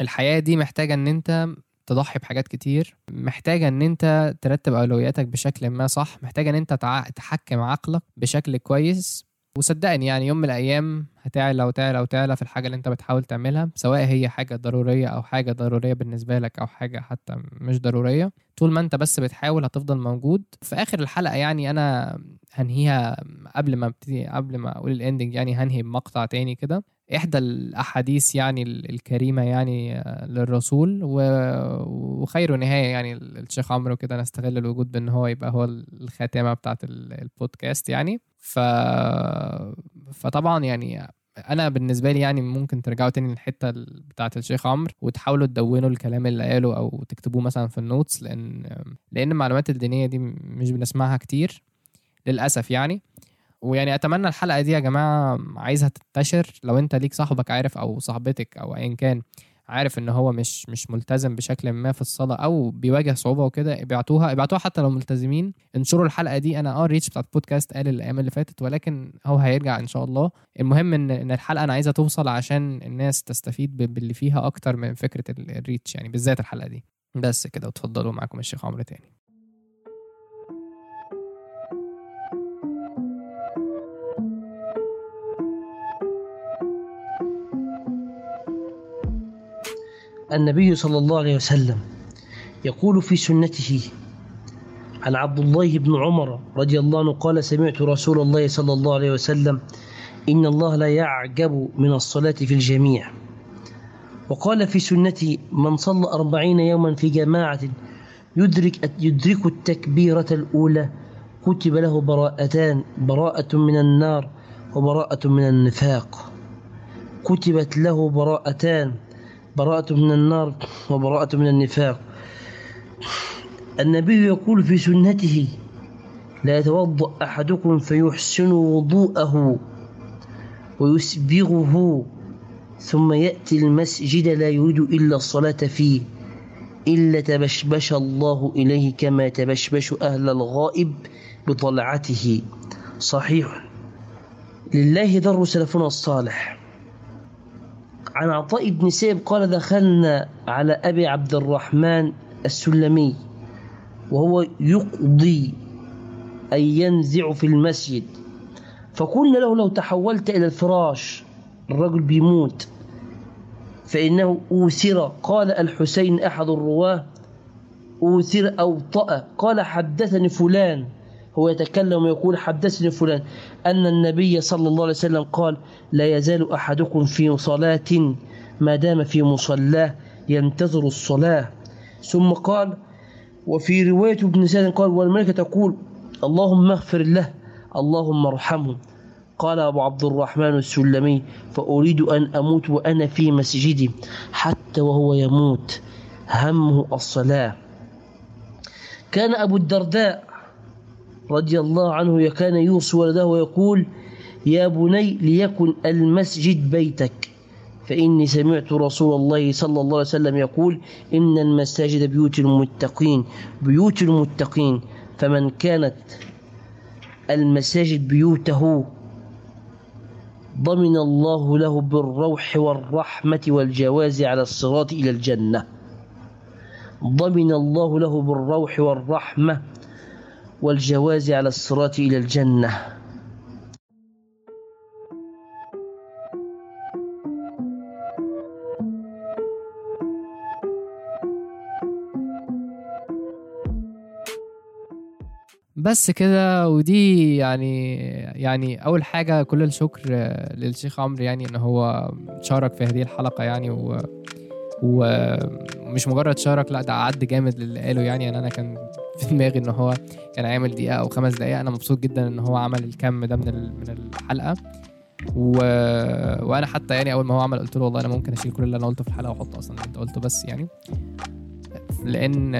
الحياة دي محتاجة إن أنت تضحي بحاجات كتير محتاجة إن أنت ترتب أولوياتك بشكل ما صح محتاجة إن أنت تحكم عقلك بشكل كويس وصدقني يعني يوم من الأيام هتعلى وتعلى وتعلى في الحاجة اللي أنت بتحاول تعملها سواء هي حاجة ضرورية أو حاجة ضرورية بالنسبة لك أو حاجة حتى مش ضرورية. طول ما أنت بس بتحاول هتفضل موجود. في آخر الحلقة يعني أنا هنهيها قبل ما ابتدي قبل ما أقول الاندنج يعني هنهي بمقطع تاني كده. إحدى الأحاديث يعني ال- الكريمة يعني آه، للرسول وخير نهايه يعني ال- الشيخ عمرو كده نستغل الوجود بإن هو يبقى هو الخاتمة بتاعه ال- البودكاست يعني. ف فطبعا يعني أنا بالنسبة لي يعني ممكن ترجعوا تاني للحتة بتاعة الشيخ عمرو وتحاولوا تدونوا الكلام اللي قاله أو تكتبوه مثلا في ال notes لأن لأن المعلومات الدينية دي مش بنسمعها كتير للأسف يعني. ويعني أتمنى الحلقة دي يا جماعة عايزها تنتشر لو أنت ليك صاحبك عارف أو صاحبتك أو ايا كان عارف إن هو مش مش ملتزم بشكل ما في الصلاة أو بيواجه صعوبة وكده ابعتوها ابعتوها حتى لو ملتزمين. انشروا الحلقة دي. أنا آه reach بتاعت بودكاست قال الأيام اللي فاتت ولكن هو هيرجع إن شاء الله. المهم إن إن الحلقة أنا عايزها توصل عشان الناس تستفيد باللي فيها أكتر من فكرة ال- الريتش يعني بالذات الحلقة دي. بس كده وتفضلوا معاكم الشيخ عمرو تاني. النبي صلى الله عليه وسلم يقول في سنته عن عبد الله بن عمر رضي الله عنه قال سمعت رسول الله صلى الله عليه وسلم إن الله لا يعجب من الصلاة في الجميع. وقال في سنته من صلى أربعين يوما في جماعة يدرك يدرك التكبيرة الأولى كتب له براءتان براءة من النار وبراءة من النفاق. كتبت له براءتان براءة من النار وبراءة من النفاق. النبي يقول في سنته لا يتوضأ أحدكم فيحسن وضوءه ويسبغه ثم يأتي المسجد لا يريد إلا الصلاة فيه إلا تبشبش الله إليه كما تبشبش أهل الغائب بطلعته. صحيح. لله در سلفنا الصالح. عن عطاء بن سيب قال دخلنا على أبي عبد الرحمن السلمي وهو يقضي أي ينزع في المسجد. فقلنا له لو تحولت إلى الفراش الرجل بيموت. فإنه أوثر. قال الحسين أحد الرواة أوثر أو طأ قال حدثني فلان. هو يتكلم ويقول حدثني فلان أن النبي صلى الله عليه وسلم قال لا يزال أحدكم في صلاة ما دام في مصلاه ينتظر الصلاة. ثم قال وفي رواية ابن سعد قال والملكة تقول اللهم اغفر له اللهم ارحمه. قال أبو عبد الرحمن السلمي فأريد أن أموت وأنا في مسجدي حتى وهو يموت. همه الصلاة. كان أبو الدرداء رضي الله عنه كان يوصي ولده ويقول يا بني ليكن المسجد بيتك. فإني سمعت رسول الله صلى الله عليه وسلم يقول إن المساجد بيوت المتقين بيوت المتقين. فمن كانت المساجد بيوته ضمن الله له بالروح والرحمة والجواز على الصراط إلى الجنة. ضمن الله له بالروح والرحمة والجواز على الصراط إلى الجنة. بس كده ودي يعني يعني أول حاجة كل الشكر للشيخ عمرو يعني إن هو شارك في هذه الحلقة يعني و ومش مجرد شارك لا ده عد جامد للي قاله يعني يعني أنا كان في دماغي إن هو كان عامل دقيقة أو خمس دقائق أنا مبسوط جدا إن هو عمل الكم ده من من الحلقة. و... وأنا حتى يعني أول ما هو عمل قلت له والله أنا ممكن أشيل كل اللي أنا قلته في الحلقة واحط أصلا اللي أنت قلته بس يعني. لأن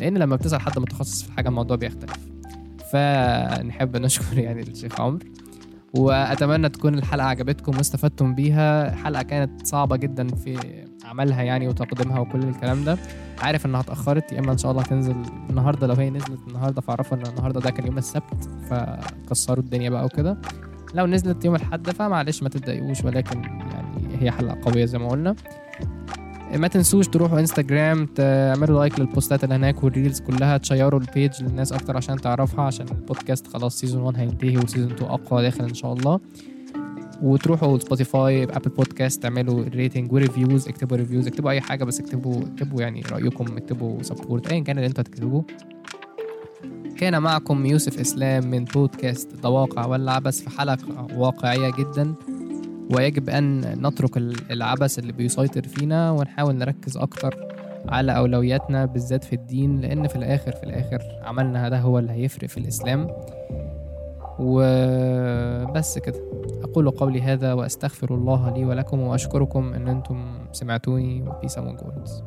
لأن لما بتسأل حد متخصص في حاجة الموضوع بيختلف. فنحب نشكر يعني الشيخ عمرو. وأتمنى تكون الحلقة عجبتكم واستفدتم بيها. حلقة كانت صعبة جدا في عملها يعني وتقديمها وكل الكلام ده. عارف إنها اتأخرت يا إما إن شاء الله هتنزل النهارده. لو هي نزلت النهارده فاعرفوا إن النهارده ده كان يوم السبت فكسروا الدنيا بقى وكده. لو نزلت يوم الأحد فمعلش ما تتضايقوش ولكن يعني هي حلقة قوية زي ما قلنا. ما تنسوش تروحوا انستجرام تعملوا like للبوستات اللي هناك وال reels كلها تشيروا ال page للناس أكتر عشان تعرفها عشان البودكاست خلاص season 1 هينتهي و season 2 أقوى داخل إن شاء الله. وتروحوا Spotify Apple Podcast تعملوا rating و reviews اكتبوا reviews اكتبوا أي حاجة بس اكتبوا اكتبوا يعني رأيكم اكتبوا support ايا كان اللي أنتوا هتكتبوه. كان معكم يوسف إسلام من بودكاست دواقع والعبث في حلقة واقعية جدا. ويجب أن نترك العبث اللي بيسيطر فينا ونحاول نركز أكتر على أولوياتنا بالذات في الدين لأن في الآخر في الآخر عملنا هذا هو اللي هيفرق في الإسلام. وبس كده. أقول قولي هذا وأستغفر الله لي ولكم وأشكركم إن أنتم سمعتوني. وبيس جولز